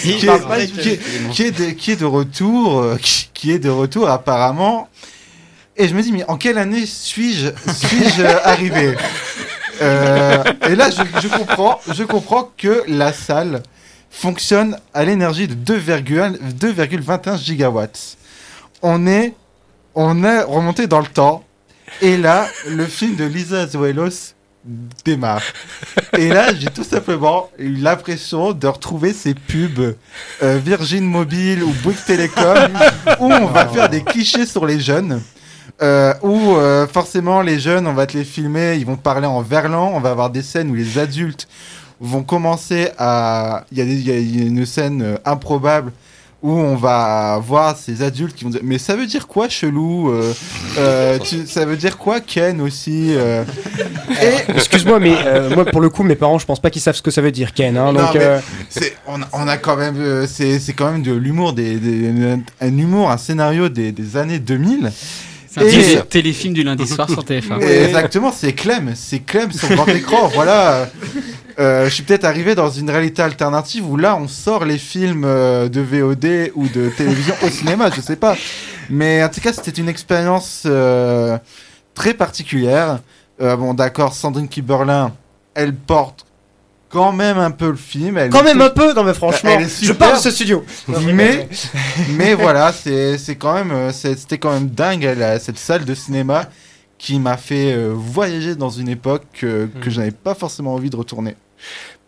qui, est, de, retour, qui, qui est de retour apparemment. Et je me dis, mais en quelle année suis-je suis-je euh, arrivé? Euh, Et là, je, je comprends, je comprends que la salle fonctionne à l'énergie de 2,1 2,21 gigawatts. On est, on est remonté dans le temps. Et là, le film de Lisa Azuelos démarre. Et là, j'ai tout simplement eu l'impression de retrouver ces pubs euh, Virgin Mobile ou Bouygues Telecom où on va faire des clichés sur les jeunes. Euh, où euh, forcément les jeunes, on va te les filmer, ils vont parler en verlan, on va avoir des scènes où les adultes vont commencer à... Il y, a des- il y a- il y a une scène euh, improbable où on va voir ces adultes qui vont dire mais ça veut dire quoi chelou euh, euh, tu- ça veut dire quoi Ken aussi euh? *laughs* Et excuse-moi, mais euh, moi pour le coup, mes parents, je pense pas qu'ils savent ce que ça veut dire Ken. Hein, Non, mais euh, c'est- on, a- on a quand même euh, c'est c'est quand même de l'humour des, des- un humour un scénario des, des années 2000 C'est un téléfilm du lundi soir sur TF1. Et Exactement, c'est Clem, c'est Clem sur grand écran. voilà. Euh, je suis peut-être arrivé dans une réalité alternative où là on sort les films euh, de VOD ou de télévision au cinéma, je sais pas. Mais en tout cas, c'était une expérience euh, très particulière. Euh, bon, d'accord, Sandrine Kiberlin, elle porte quand même un peu le film. Elle quand même tout- un peu, non mais franchement, Elle est je parle de ce studio. mais, *laughs* mais voilà, c'est c'est quand même, euh, c'est- c'était quand même dingue elle, euh, cette salle de cinéma qui m'a fait euh, voyager dans une époque euh, que je n'avais pas forcément envie de retourner.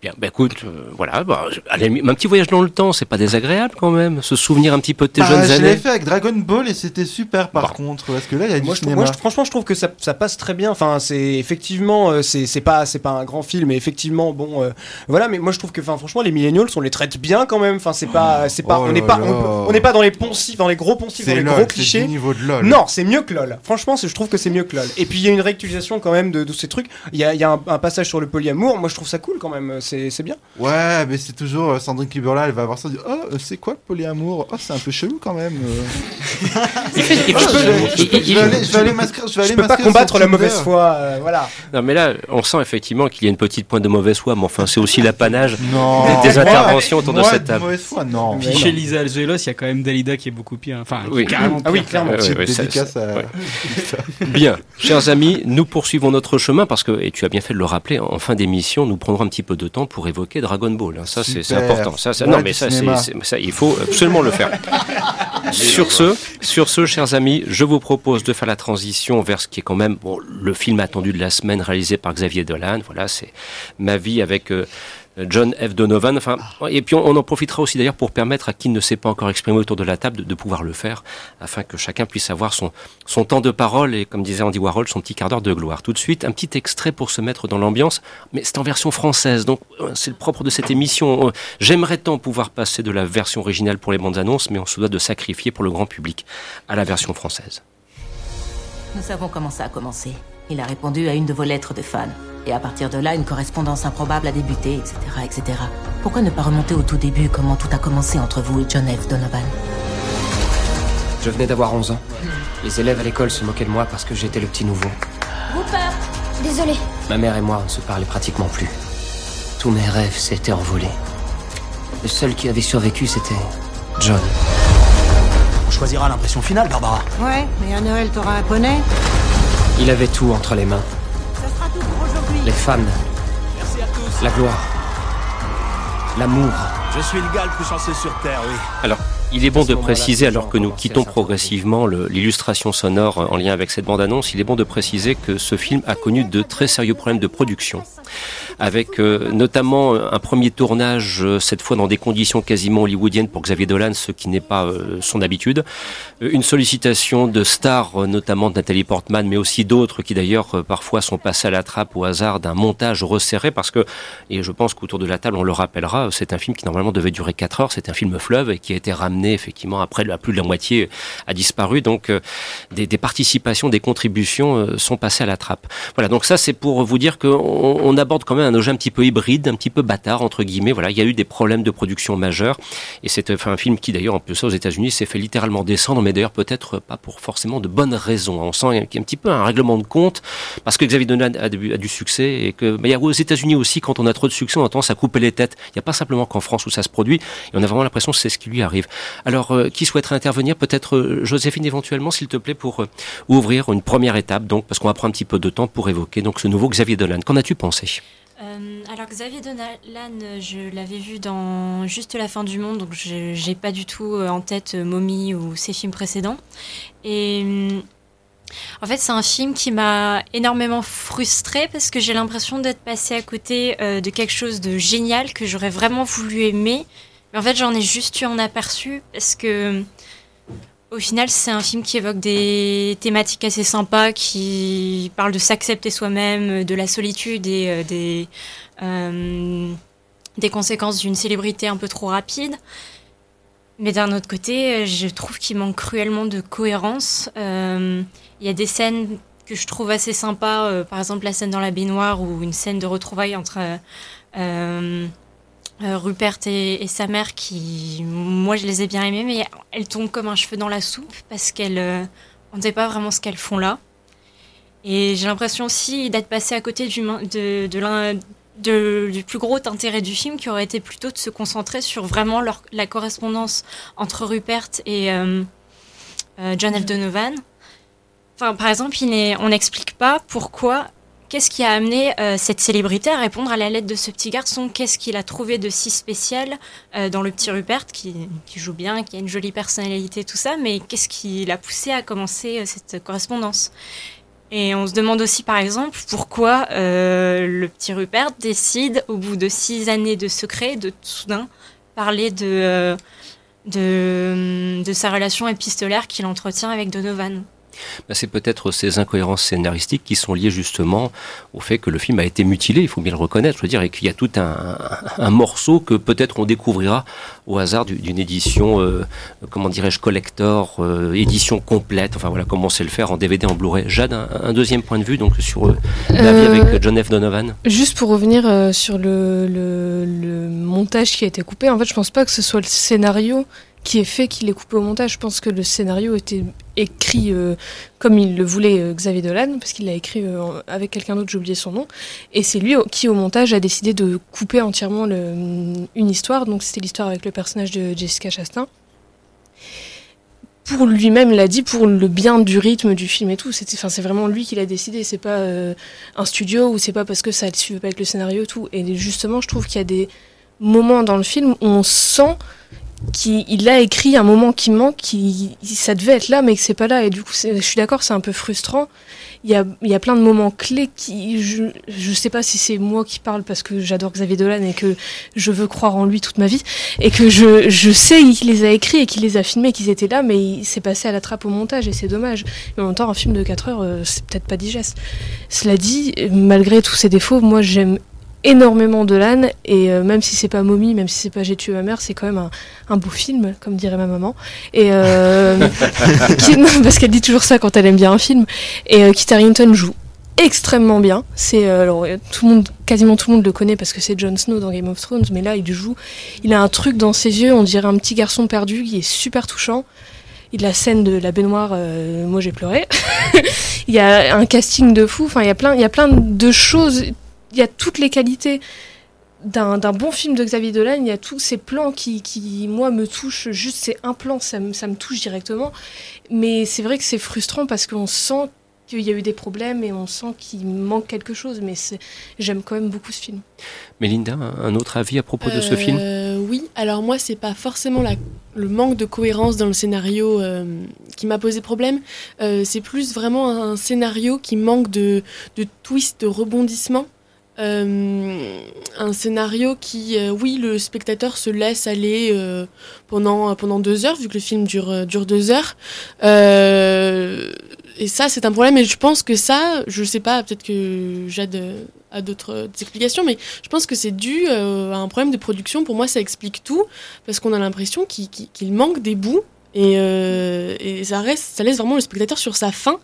Bien, bah écoute, euh, voilà, bah, allez, un petit voyage dans le temps, c'est pas désagréable quand même, se souvenir un petit peu de tes Bah, jeunes je l'ai années. fait avec Dragon Ball et c'était super par contre, parce que là il y a du Moi, je, moi, je- franchement, je trouve que ça, ça passe très bien. Enfin, c'est effectivement, euh, c'est c'est pas, c'est pas un grand film, mais effectivement, bon, euh, voilà. Mais moi, je trouve que, enfin, franchement, les millennials, on les traite bien quand même. Enfin, c'est pas, c'est pas, Oh on n'est pas, on, on n'est pas dans les poncifs, dans les gros poncifs, C'est dans les LOL, gros c'est clichés. du niveau de LOL. Non, c'est mieux que LOL. Franchement, je trouve que c'est mieux que LOL. Et puis il y a une réactualisation quand même de, de ces trucs. Il y a, il y a un, un passage sur le polyamour. Moi, je trouve ça cool quand même. C'est c'est bien. Ouais, mais c'est toujours euh, Sandrine Kiberlin, elle va avoir ça, dit, oh, euh, c'est quoi le polyamour? Oh, c'est un peu chelou quand même. euh. Fait- je vais- aller- m'inscrire, je peux pas combattre la mauvaise foi. voilà. Non mais là, on sent effectivement qu'il y a une petite pointe de mauvaise foi, mais enfin c'est aussi l'apanage des interventions autour de cette table. mauvaise foi, non. Puis chez Lisa Alzuelos, il y a quand même Dalida qui est beaucoup pire. Enfin, carrément Ah oui, clairement. Bien, chers amis, nous poursuivons notre chemin parce que, et tu as bien fait de le rappeler, en fin d'émission, nous prendrons un petit peu de temps pour évoquer Dragon Ball. hein. Ça, c'est important. Ça, ça- Ouais, non, mais ça, ça, il faut absolument le faire. *laughs* sur ce, sur ce, chers amis, je vous propose de faire la transition vers ce qui est quand même bon, le film attendu de la semaine réalisé par Xavier Dolan. Voilà, c'est ma vie avec. euh, John F. Donovan. Enfin, et puis on, en profitera aussi d'ailleurs pour permettre à qui ne s'est pas encore exprimé autour de la table de, de pouvoir le faire, afin que chacun puisse avoir son, son temps de parole et, comme disait Andy Warhol, son petit quart d'heure de gloire. Tout de suite, un petit extrait pour se mettre dans l'ambiance, mais c'est en version française, donc euh, c'est le propre de cette émission. Euh, J'aimerais tant pouvoir passer de la version originale pour les bandes annonces, mais on se doit de sacrifier pour le grand public à la version française. Nous savons comment ça a commencé. Il a répondu à une de vos lettres de fan. Et à partir de là, une correspondance improbable a débuté, etc., etc. Pourquoi ne pas remonter au tout début, comment tout a commencé entre vous et John F. Donovan? Je venais d'avoir 11 ans. Les élèves à l'école se moquaient de moi parce que j'étais le petit nouveau. Rupert Désolé. Ma mère et moi, on ne se parlait pratiquement plus. Tous mes rêves s'étaient envolés. Le seul qui avait survécu, c'était John. On choisira l'impression finale, Barbara. Ouais, mais à Noël, t'auras un poney? Il avait tout entre les mains. Ça sera tout pour aujourd'hui. Les femmes, Merci à tous. la gloire, l'amour. Je suis le gars le plus chanceux sur Terre, oui. Alors, il est bon de préciser, alors que nous quittons progressivement l'illustration sonore en lien avec cette bande-annonce, il est bon de préciser que ce film a connu de très sérieux problèmes de production, avec euh, notamment euh, un premier tournage, euh, cette fois dans des conditions quasiment hollywoodiennes pour Xavier Dolan, ce qui n'est pas son habitude, une sollicitation de stars, notamment de Nathalie Portman, mais aussi d'autres qui d'ailleurs parfois sont passés à la trappe au hasard d'un montage resserré, parce que, et je pense qu'autour de la table on le rappellera, c'est un film qui normalement devait durer 4 heures, c'est un film fleuve et qui a été ramené effectivement après la plus de la moitié a disparu, donc des, des participations, des contributions sont passées à la trappe. Voilà, donc ça c'est pour vous dire qu'on on a aborde quand même un objet un petit peu hybride, un petit peu bâtard entre guillemets. Voilà, il y a eu des problèmes de production majeurs et c'est un film qui d'ailleurs en plus ça aux États-Unis s'est fait littéralement descendre, mais d'ailleurs peut-être pas pour forcément de bonnes raisons. On sent qu'il y a un petit peu un règlement de compte parce que Xavier Dolan a, du, succès et que a aux États-Unis aussi quand on a trop de succès, on a tendance à couper les têtes. Il n'y a pas simplement qu'en France où ça se produit et on a vraiment l'impression que c'est ce qui lui arrive. Alors euh, qui souhaiterait intervenir? Peut-être euh, Joséphine éventuellement, s'il te plaît, pour euh, ouvrir une première étape. Donc parce qu'on va prendre un petit peu de temps pour évoquer donc ce nouveau Xavier Dolan. Qu'en as-tu pensé? Euh, alors Xavier Dolan, je l'avais vu dans Juste la fin du monde, donc j'ai pas du tout euh, en tête euh, Mommy ou ses films précédents. Et en fait, c'est un film qui m'a énormément frustrée parce que j'ai l'impression d'être passée à côté de quelque chose de génial que j'aurais vraiment voulu aimer. Mais en fait, j'en ai juste eu un aperçu parce que au final, c'est un film qui évoque des thématiques assez sympas, qui parle de s'accepter soi-même, de la solitude et euh, des, euh, des conséquences d'une célébrité un peu trop rapide. Mais d'un autre côté, je trouve qu'il manque cruellement de cohérence. Euh, Il y a des scènes que je trouve assez sympas, par exemple la scène dans la baignoire ou une scène de retrouvailles entre euh, Rupert et, sa mère qui, moi, je les ai bien aimées, mais elles tombent comme un cheveu dans la soupe parce qu'elles, euh, on ne sait pas vraiment ce qu'elles font là. Et j'ai l'impression aussi d'être passé à côté du, plus gros intérêt du film qui aurait été plutôt de se concentrer sur vraiment la correspondance entre Rupert et euh, euh, John F. Donovan. Enfin, par exemple, on n'explique pas pourquoi, qu'est-ce qui a amené euh, cette célébrité à répondre à la lettre de ce petit garçon, qu'est-ce qu'il a trouvé de si spécial euh, dans le petit Rupert qui, joue bien, qui a une jolie personnalité, tout ça, mais qu'est-ce qui l'a poussé à commencer euh, cette correspondance? Et on se demande aussi, par exemple, pourquoi le petit Rupert décide, au bout de six années de secret, de soudain parler de, de sa relation épistolaire qu'il entretient avec Donovan. Ben, c'est peut-être ces incohérences scénaristiques qui sont liées justement au fait que le film a été mutilé, il faut bien le reconnaître, je veux dire, et qu'il y a tout un, un morceau que peut-être on découvrira au hasard du- d'une édition, euh, comment dirais-je, collector, euh, édition complète, enfin voilà, comment on sait le faire en DVD, en Blu-ray. Jade, un, un deuxième point de vue donc sur euh, la vie Euh, avec John F. Donovan Juste pour revenir euh, sur le, le- le montage qui a été coupé, en fait, je pense pas que ce soit le scénario qui est fait qu'il est coupé au montage. Je pense que le scénario était écrit euh, comme il le voulait euh, Xavier Dolan, parce qu'il l'a écrit euh, avec quelqu'un d'autre, j'ai oublié son nom. Et c'est lui qui, au montage, a décidé de couper entièrement le- une histoire. Donc, c'était l'histoire avec le personnage de Jessica Chastain pour lui-même l'a dit pour le bien du rythme du film et tout c'est vraiment lui qui l'a décidé c'est pas un studio ou c'est pas parce que ça ne suivait pas avec le scénario et tout et justement je trouve qu'il y a des moments dans le film où on sent qu'il il a écrit un moment qui manque qui ça devait être là mais que c'est pas là. Et du coup je suis d'accord c'est un peu frustrant. Il y a, il y a plein de moments clés qui je, je sais pas si c'est moi qui parle parce que j'adore Xavier Dolan et que je veux croire en lui toute ma vie et que je, je sais qu'il les a écrits et qu'il les a filmés qu'ils étaient là mais il s'est passé à la trappe au montage et c'est dommage. Mais en même temps un film de 4 heures euh, c'est peut-être pas digeste. Cela dit malgré tous ses défauts moi j'aime énormément Dolan et euh, même si c'est pas Mommy, même si c'est pas J'ai tué ma mère, c'est quand même un, un beau film, comme dirait ma maman. Et euh, *laughs* qui- non, parce qu'elle dit toujours ça quand elle aime bien un film. Et euh, Kit Harington joue extrêmement bien. C'est euh, alors tout le monde, quasiment tout le monde le connaît parce que c'est Jon Snow dans Game of Thrones, mais là il joue, il a un truc dans ses yeux, on dirait un petit garçon perdu, qui est super touchant. Il a la scène de la baignoire, moi j'ai pleuré. *laughs* il y a un casting de fou. Enfin, il y a plein, il y a plein de choses. Il y a toutes les qualités d'un d'un bon film de Xavier Dolan. Il y a tous ces plans qui, qui moi, me touchent. Juste, c'est un plan, ça me, ça me touche directement. Mais c'est vrai que c'est frustrant parce qu'on sent qu'il y a eu des problèmes et on sent qu'il manque quelque chose. Mais c'est- j'aime quand même beaucoup ce film. Mélinda, un un autre avis à propos de ce Euh, film? Oui, alors moi, c'est pas forcément la- le manque de cohérence dans le scénario euh, qui m'a posé problème. Euh, c'est plus vraiment un scénario qui manque de, de twist, de rebondissement. Euh, un scénario qui, euh, oui, le spectateur se laisse aller euh, pendant, pendant deux heures, vu que le film dure, dure deux heures. Et ça, c'est un problème. Et je pense que ça, je sais pas, peut-être que euh, a d'autres explications, mais je pense que c'est dû à un problème de production. Pour moi, ça explique tout, parce qu'on a l'impression qu'il manque des bouts. Et, et ça, reste, ça laisse vraiment le spectateur sur sa faim.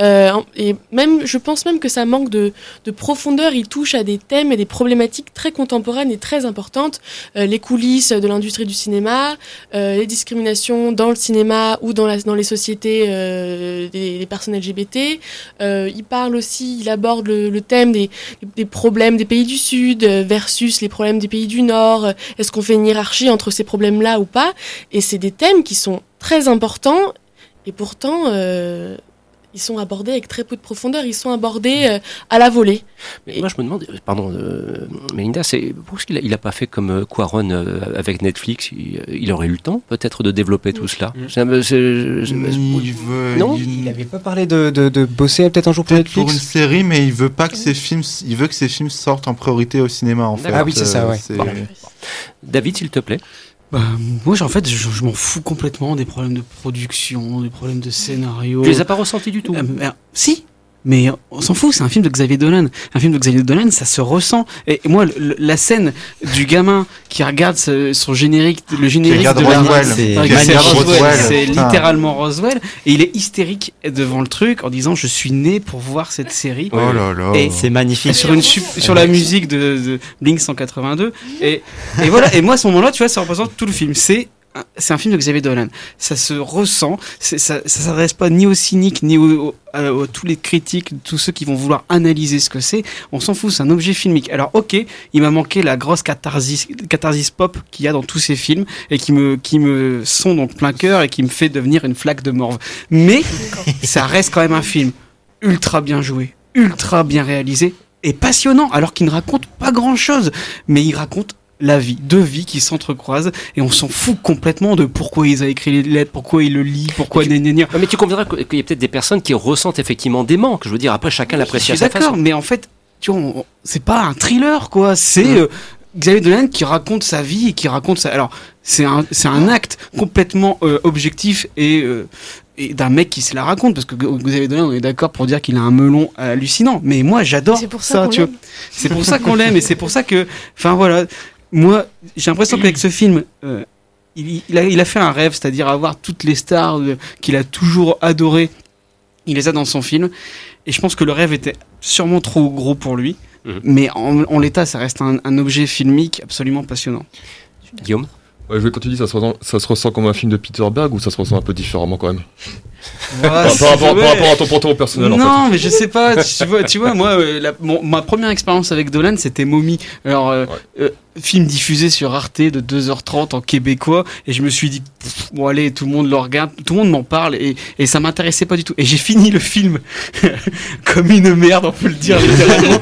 Euh, et même, je pense même que ça manque de, de profondeur. Il touche à des thèmes et des problématiques très contemporaines et très importantes. Euh, les coulisses de l'industrie du cinéma, euh, les discriminations dans le cinéma ou dans, les sociétés des, personnes LGBT. Il parle aussi, il aborde le, thème des, problèmes des pays du Sud versus les problèmes des pays du Nord. Est-ce qu'on fait une hiérarchie entre ces problèmes-là ou pas? Et c'est des thèmes qui sont très importants et pourtant, ils sont abordés avec très peu de profondeur. Ils sont abordés euh, à la volée. Mais moi, je me demande, pardon, euh, Melinda, c'est pourquoi est-ce qu'il a, il a pas fait comme euh, Quaron euh, avec Netflix? Il, il aurait eu le temps, peut-être, de développer tout cela? Un c'est- Il veut, Non? Il avait pas parlé de, de, de bosser peut-être un jour pour Peut-être pour une Netflix série, mais il veut pas que ses films, il veut que ses films sortent en priorité au cinéma en fait. Ah oui, c'est ça, ouais. Bon. David, s'il te plaît. Bah, moi, en fait, je, je m'en fous complètement des problèmes de production, des problèmes de scénario. Tu les as pas ressentis du tout Euh, si, mais on s'en fout, c'est un film de Xavier Dolan. Un film de Xavier Dolan, ça se ressent. Et, moi, le- la scène du gamin qui regarde ce- son générique, le générique de Roswell. c'est Qui c'est regarde Roswell, Roswell, c'est putain. littéralement Roswell, et il est hystérique devant le truc en disant je suis né pour voir cette série. Oh là là. Et C'est magnifique. et sur une sup- sur la musique de, de Blink 182 et, et voilà et moi à ce moment-là tu vois ça représente tout le film c'est c'est un film de Xavier Dolan. Ça se ressent ça ça s'adresse pas ni aux cyniques ni aux, aux- à- aux- tous les critiques tous ceux qui vont vouloir analyser ce que c'est. On s'en fout c'est un objet filmique. Alors ok il m'a manqué la grosse catharsis catharsis pop qu'il y a dans tous ces films et qui me qui me sont dans le plein cœur et qui me fait devenir une flaque de morve. Mais *laughs* ça reste quand même un film ultra bien joué, ultra bien réalisé et passionnant, alors qu'il ne raconte pas grand chose, mais il raconte la vie, deux vies qui s'entrecroisent et on s'en fout complètement de pourquoi ils ont écrit les lettres, pourquoi ils le lisent, pourquoi gna. Ouais, Mais tu conviendras qu'il y a peut-être des personnes qui ressentent effectivement des manques. Je veux dire, après, chacun l'apprécie à suis sa d'accord, façon. mais en fait, tu vois, on- c'est pas un thriller, quoi. C'est euh, Xavier Dolan qui raconte sa vie et qui raconte sa. Alors, c'est un, c'est un acte complètement euh, objectif et, euh, et d'un mec qui se la raconte, parce que Xavier Dolan, on est d'accord pour dire qu'il a un melon hallucinant. Mais moi, j'adore C'est pour ça tu vois. l'aime. C'est pour ça qu'on l'aime et c'est pour ça que. Enfin, voilà. Moi, j'ai l'impression qu'avec ce film. euh, il, il a, il a fait un rêve, c'est-à-dire avoir toutes les stars euh, qu'il a toujours adorées. Il les a dans son film. Et je pense que le rêve était sûrement trop gros pour lui. Mhm. Mais en, en l'état, ça reste un, un objet filmique absolument passionnant. Guillaume? Ouais, je vais quand tu dis ça se, ressent, ça se ressent comme un film de Peter Berg ou ça se ressent un peu différemment quand même? Par, rapport, par rapport à ton propos personnel en non, fait. mais je sais pas. Tu vois, tu vois moi, euh, la- mon- ma première expérience avec Dolan, c'était Mommy. Alors, euh, euh, film diffusé sur Arte de 2h30 en québécois. Et je me suis dit, pff, bon, allez, tout le monde le regarde, tout le monde m'en parle. Et, et ça m'intéressait pas du tout. Et j'ai fini le film *laughs* comme une merde, on peut le dire littéralement,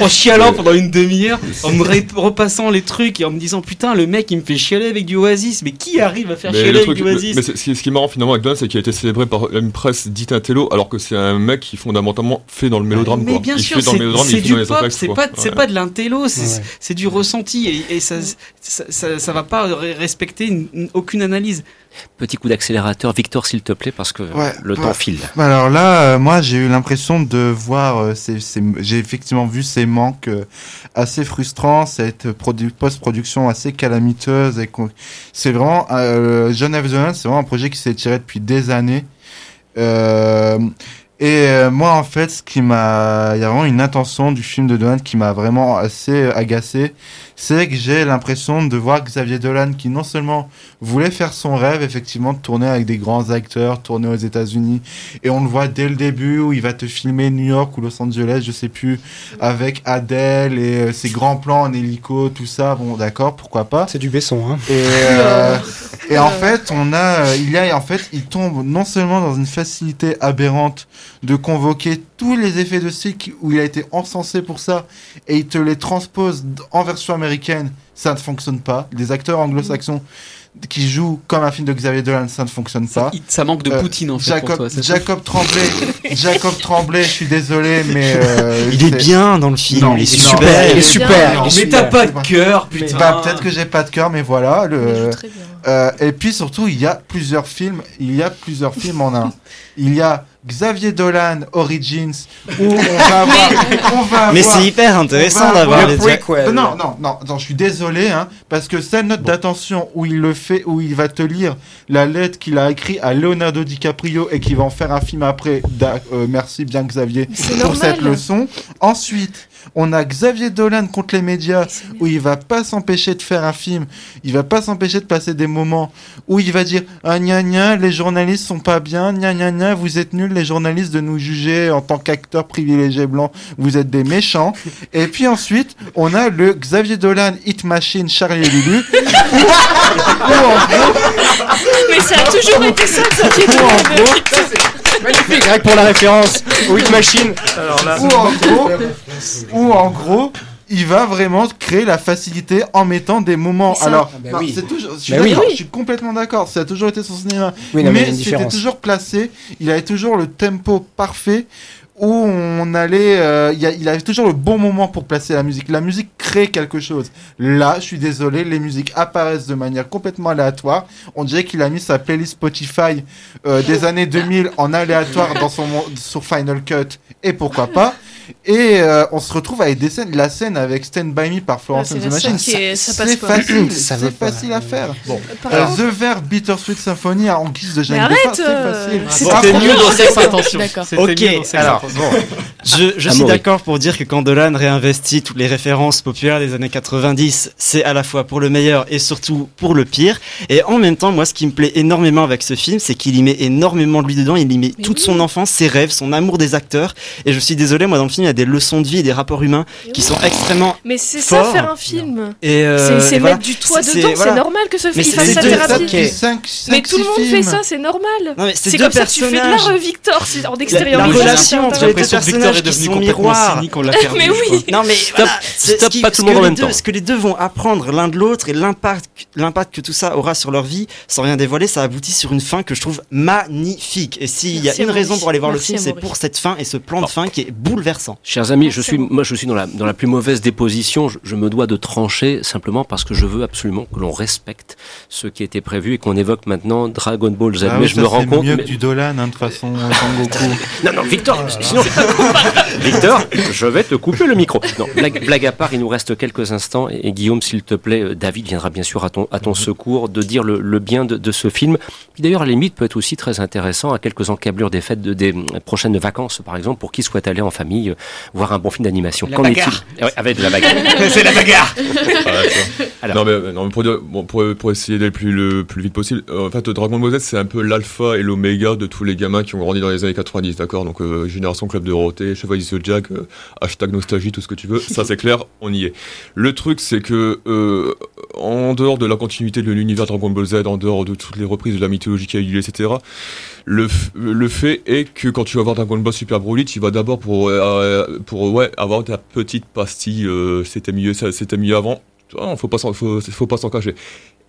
en, en chialant pendant une demi-heure, en me repassant les trucs et en me disant, putain, le mec, il me fait chialer avec du Oasis. Mais qui arrive à faire Mais, chialer le avec truc, du le- Oasis? mais ce qui est marrant finalement avec Dolan, c'est qu'il a été célébré par une presse dite intello, alors que c'est un mec qui fondamentalement fait dans le mélodrame. Mais quoi. bien il sûr, c'est du pop, c'est pas, c'est Ouais. pas de l'intello, c'est Ouais. du ressenti et, et ça, ça, ça, ça va pas respecter une- une- aucune analyse. Petit coup d'accélérateur, Victor, s'il te plaît, parce que Ouais, le temps file. Bah Alors là, euh, moi, j'ai eu l'impression de voir, euh, j'ai effectivement vu ces manques euh, assez frustrants, cette produ- post-production assez calamiteuse. C'est vraiment, euh, John F. Dolan, c'est vraiment un projet qui s'est tiré depuis des années. Euh, et euh, moi, en fait, ce qui m'a, il y a vraiment une intention du film de Dolan qui m'a vraiment assez agacé, c'est que j'ai l'impression de voir Xavier Dolan qui non seulement voulait faire son rêve, effectivement, de tourner avec des grands acteurs, tourner aux États-Unis, et on le voit dès le début où il va te filmer New York ou Los Angeles, je sais plus, avec Adele et euh, ses grands plans en hélico, tout ça. Bon, d'accord, pourquoi pas. C'est du Besson, hein. Et, euh, et en fait, on a, euh, il y a, en fait, il tombe non seulement dans une facilité aberrante de convoquer tous les effets de style où il a été encensé pour ça, et il te les transpose en version américaine, ça ne fonctionne pas. Les acteurs anglo-saxons qui jouent comme un film de Xavier Dolan, ça ne fonctionne pas. ça manque de Euh, Poutine, en fait, Jacob, pour toi, Jacob Tremblay, *laughs* Jacob Tremblay, je suis désolé, mais euh, Il est bien dans le film, Non, il est non, super, il est super, Mais t'as pas de cœur, putain. bah, peut-être que j'ai pas de cœur, mais voilà. Le... Euh, et puis surtout, il y a plusieurs films. Il y a plusieurs films en un. Il y a Xavier Dolan Origins où on va *laughs* avoir, on va Mais c'est hyper intéressant d'avoir avoir- les Euh, Non, non, non, non, je suis désolé, hein, parce que cette note d'attention où il le fait, où il va te lire la lettre qu'il a écrite à Leonardo DiCaprio et qui va en faire un film après. Euh, merci bien Xavier pour normal. cette leçon. Ensuite, on a Xavier Dolan contre les médias où il va pas s'empêcher de faire un film, il va pas s'empêcher de passer des moments où il va dire ah gna gna les journalistes sont pas bien, gna gna gna vous êtes nuls les journalistes de nous juger en tant qu'acteurs privilégiés blancs, vous êtes des méchants. *laughs* Et puis ensuite, on a le Xavier Dolan Hit Machine Charlie et Lulu. *laughs* Mais ça a toujours été ça, Xavier Dolan. *laughs* Magnifique, pour la référence. Hit Machine. où en gros, où en gros, il va vraiment créer la facilité en mettant des moments. ça- Alors, bah non, oui. c'est toujours, je suis, Bah oui. d'accord, Oui. je suis complètement d'accord. Ça a toujours été son cinéma, Oui, non, mais mais c'était toujours placé. Il avait toujours le tempo parfait. Où on allait, euh, il y a- il avait toujours le bon moment pour placer la musique. La musique crée quelque chose. Là, je suis désolé, les musiques apparaissent de manière complètement aléatoire. On dirait qu'il a mis sa playlist Spotify euh, des *laughs* années 2000 en aléatoire dans son sur Final Cut et pourquoi pas? Et euh, on se retrouve avec des scènes, la scène avec Stand By Me par Florence Ouais, and c'est the Machine, c'est facile, c'est facile à faire. Bon. Euh, The Verve Bittersweet Symphony en guise de fin, arrête, c'est euh, facile. c'est Ah, franchement, mieux dans c'est Sex Intention. D'accord. C'était Ok, mieux dans Sex alors Intention. *laughs* je, je suis d'accord pour dire que quand Dolan réinvestit toutes les références populaires des années 90, c'est à la fois pour le meilleur et surtout pour le pire. Et en même temps, moi, ce qui me plaît énormément avec ce film, c'est qu'il y met énormément de lui dedans. Il y met toute son enfance, ses rêves, son amour des acteurs. Et je suis désolé, moi, dans le film, il y a des leçons de vie et des rapports humains qui sont extrêmement Mais c'est ça faire un film. Et euh, c'est voilà. mettre du toit dedans, c'est- voilà. normal que ce c'est fasse sa deux thérapie. Cinq- Mais tout le monde fait ça, c'est normal. C'est comme ça que tu fais de personnages. l'art, Victor, c'est en La, extérieur. la relation entre les deux Victor personnages est qui devenu sont complètement miroirs. cynique, on l'a *laughs* perdu. Mais oui. Non mais Stop, voilà, stop, qui- pas tout ce le monde que en les même deux- temps. Ce que les deux vont apprendre l'un de l'autre et l'impact, l'impact que tout ça aura sur leur vie, sans rien dévoiler, ça aboutit sur une fin que je trouve magnifique. Et s'il y a une raison pour aller voir Merci, le film, c'est pour cette fin et ce plan de fin qui est bouleversant. Chers amis, je suis, moi, je suis dans la, dans la plus mauvaise des positions. Je, je me dois de trancher simplement parce que je veux absolument que l'on respecte ce qui était prévu et qu'on évoque maintenant Dragon Ball Z. Ah mais oui, je ça, me rends c'est compte. mieux mais- que du Dolan, hein, de toute façon. *laughs* Non, non, Victor, sinon. *laughs* Victor, je vais te couper le micro. Non, blague, blague à part, il nous reste quelques instants. Et, et Guillaume, s'il te plaît, euh, David viendra bien sûr à ton, à ton secours de dire le, le bien de, de ce film, qui d'ailleurs, à la limite, peut être aussi très intéressant à quelques encablures des fêtes de, des prochaines vacances, par exemple, pour qui souhaite aller en famille euh, voir un bon film d'animation. La Qu'en est-il bagarre. Ouais, Avec de la bagarre. *laughs* C'est la bagarre. *laughs* Alors. Non mais, euh, non, mais pour, dire- bon, pour, pour essayer d'aller plus, le plus vite possible, euh, en fait Dragon Ball Z c'est un peu l'alpha et l'oméga de tous les gamins qui ont grandi dans les années 90, d'accord? Donc euh, Génération Club de Dorothée, Chevalier Zodiac, euh, hashtag nostalgie, tout ce que tu veux, ça c'est clair, on y est. Le truc c'est que euh, en dehors de la continuité de l'univers Dragon Ball Z, en dehors de toutes les reprises de la mythologie qui a eu lieu, etc., le, f- le fait est que quand tu vas voir Dragon Ball Super Broly, tu vas d'abord pour, euh, pour ouais, avoir ta petite pastille, euh, c'était mieux, c'était mieux avant. Ah, faut pas s'en faut, faut pas s'en cacher.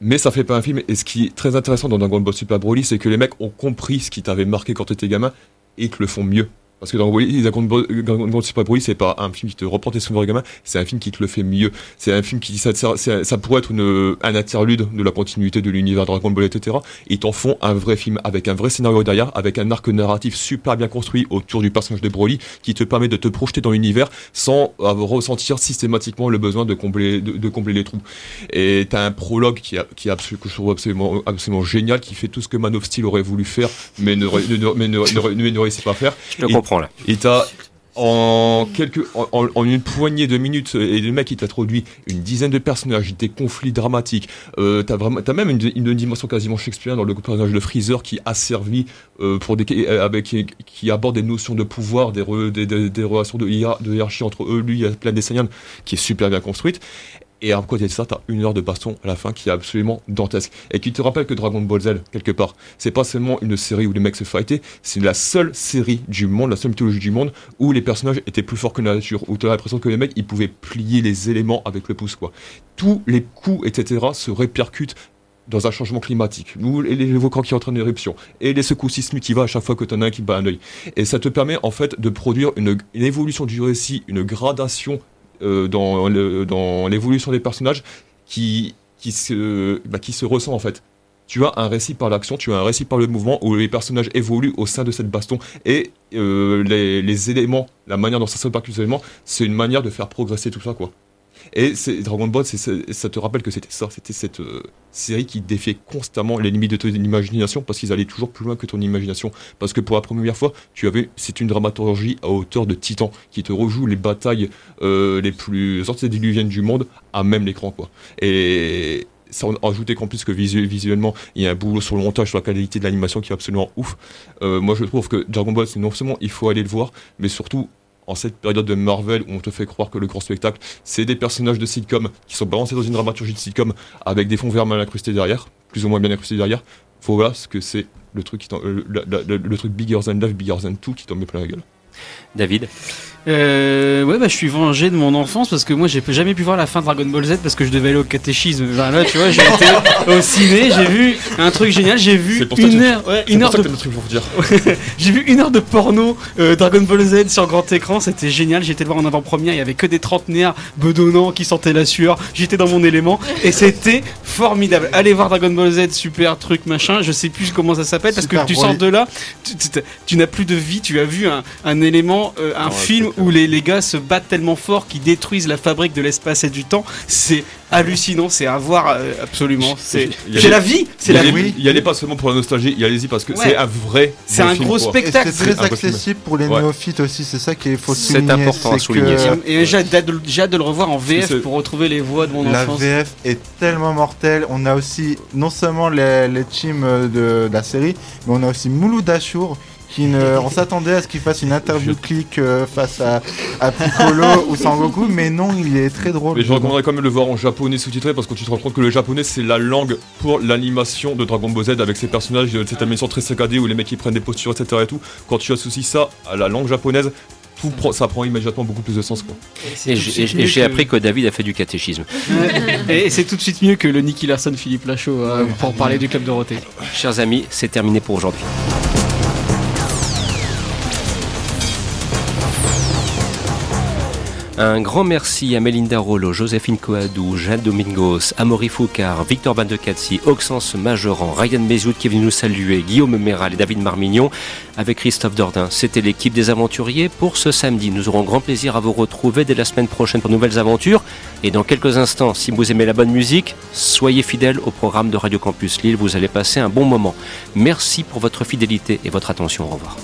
Mais ça fait pas un film. Et ce qui est très intéressant dans Dragon Ball Super Broly, c'est que les mecs ont compris ce qui t'avait marqué quand t'étais gamin et que le font mieux. Parce que dans Broly- Dragon Ball, Dragon Ball Super Broly, c'est pas un film qui te reprend tes souvenirs gamin, c'est un film qui te le fait mieux. C'est un film qui, ça, ça, pourrait être une, un interlude de la continuité de l'univers Dragon Ball, etc. Ils t'en font un vrai film avec un vrai scénario derrière, avec un arc narratif super bien construit autour du personnage de Broly, qui te permet de te projeter dans l'univers sans ressentir systématiquement le besoin de combler, de, de combler les trous. Et t'as un prologue qui, a, qui que je trouve absolument, absolument génial, qui fait tout ce que Man of Steel aurait voulu faire, mais ne, mais ne, ne- ne- ne réussit pas à faire. Je te Et- comprends là. Et t'as en quelques, en, une poignée de minutes, et le mec il t'introduit une dizaine de personnages, des conflits dramatiques. Euh, t'as vraiment, même une, dimension quasiment shakespearienne dans le personnage de Freezer qui a servi euh, pour des, euh, avec qui, aborde des notions de pouvoir, des, des, relations de, hiérar- de hiérarchie entre eux, lui, il a plein des qui est super bien construite. Et à côté de ça, t'as une heure de baston à la fin qui est absolument dantesque. Et qui te rappelle que Dragon Ball Z, quelque part, c'est pas seulement une série où les mecs se fightaient, c'est la seule série du monde, la seule mythologie du monde, où les personnages étaient plus forts que la nature, où t'as l'impression que les mecs, ils pouvaient plier les éléments avec le pouce, quoi. Tous les coups, etc., se répercutent dans un changement climatique, et les volcans qui entraînent l'éruption, et les secousses sismiques qui va à chaque fois que t'en as un qui bat un œil. Et ça te permet en fait de produire une, évolution du récit, une gradation dans le- dans l'évolution des personnages qui, qui, se, bah, qui se ressent en fait. tu as un récit par l'action, tu as un récit par le mouvement où les personnages évoluent au sein de cette baston et euh, les, éléments, la manière dont ça se les éléments, c'est une manière de faire progresser tout ça quoi. Et Dragon Ball, ça te rappelle que c'était ça, c'était cette euh, série qui défiait constamment les limites de ton imagination parce qu'ils allaient toujours plus loin que ton imagination. Parce que pour la première fois, tu avais, c'est une dramaturgie à hauteur de titan qui te rejoue les batailles euh, les plus antédiluviennes du monde à même l'écran quoi. Et sans ajouter qu'en plus que visu- visuellement, il y a un boulot sur le montage, sur la qualité de l'animation qui est absolument ouf. Euh, moi, je trouve que Dragon Ball, c'est non seulement il faut aller le voir, mais surtout en cette période de Marvel où on te fait croire que le grand spectacle, c'est des personnages de sitcom qui sont balancés dans une dramaturgie de sitcom avec des fonds verts mal incrustés derrière, plus ou moins bien incrustés derrière. Faut voilà ce que c'est le truc qui le, le truc bigger than life, bigger than tout qui met plein la gueule. David Euh, ouais, bah, je suis vengé de mon enfance parce que moi, j'ai jamais pu voir la fin de Dragon Ball Z parce que je devais aller au catéchisme. Enfin, là, tu vois, j'ai été au ciné, j'ai vu un truc génial, j'ai vu pour une heure, ouais, une heure de truc pour dire. *laughs* j'ai vu une heure de porno euh, Dragon Ball Z sur grand écran, c'était génial. J'étais le voir en avant-première, il y avait que des trentenaires bedonnants qui sentaient la sueur. J'étais dans mon élément et c'était formidable. Allez voir Dragon Ball Z, super truc machin. Je sais plus comment ça s'appelle parce que tu sors de là, tu, tu- tu n'as plus de vie. Tu as vu un, un élément, euh, un Ouais, film où les, les gars se battent tellement fort qu'ils détruisent la fabrique de l'espace et du temps. C'est hallucinant, c'est à voir euh, absolument. C'est c'est la vie, c'est la vie. Il y allait pas seulement pour la nostalgie, y allez-y parce que Ouais. c'est un vrai. C'est un film, gros quoi. spectacle. C'est très C'est accessible pour les Ouais. néophytes aussi, c'est ça qu'il faut C'est souligner. important à c'est souligner, que. Et j'ai hâte de- j'ai hâte de le revoir en VF c'est- pour retrouver les voix de mon La enfance. VF est tellement mortelle. On a aussi non seulement les, les teams de, de la série, mais on a aussi Mouloud Achour. Qui ne, on s'attendait à ce qu'il fasse une interview clic euh, face à, à Piccolo *laughs* ou Sangoku, mais non, il est très drôle. Mais je recommanderais quand même de le voir en japonais sous-titré parce que tu te rends compte que le japonais c'est la langue pour l'animation de Dragon Ball Z avec ses personnages, de cette animation très saccadée où les mecs ils prennent des postures, etc. et tout. Quand tu associes ça à la langue japonaise, tout prend- ça prend immédiatement beaucoup plus de sens quoi. Et j'ai et j'ai appris que David a fait du catéchisme. Et c'est tout de suite mieux que le Nicky Larson Philippe Lachaud euh, pour parler du club Dorothée. Chers amis, c'est terminé pour aujourd'hui. Un grand merci à Melinda Rollo, Joséphine Coadou, Jeanne Domingos, Amaury Foucard, Victor Van de Catsi, Oxens Majoran, Ryan Mezoud qui est venu nous saluer, Guillaume Méral et David Marmignon avec Christophe Dordain. C'était l'équipe des aventuriers pour ce samedi. Nous aurons grand plaisir à vous retrouver dès la semaine prochaine pour nouvelles aventures. Et dans quelques instants, si vous aimez la bonne musique, soyez fidèles au programme de Radio Campus Lille. Vous allez passer un bon moment. Merci pour votre fidélité et votre attention. Au revoir.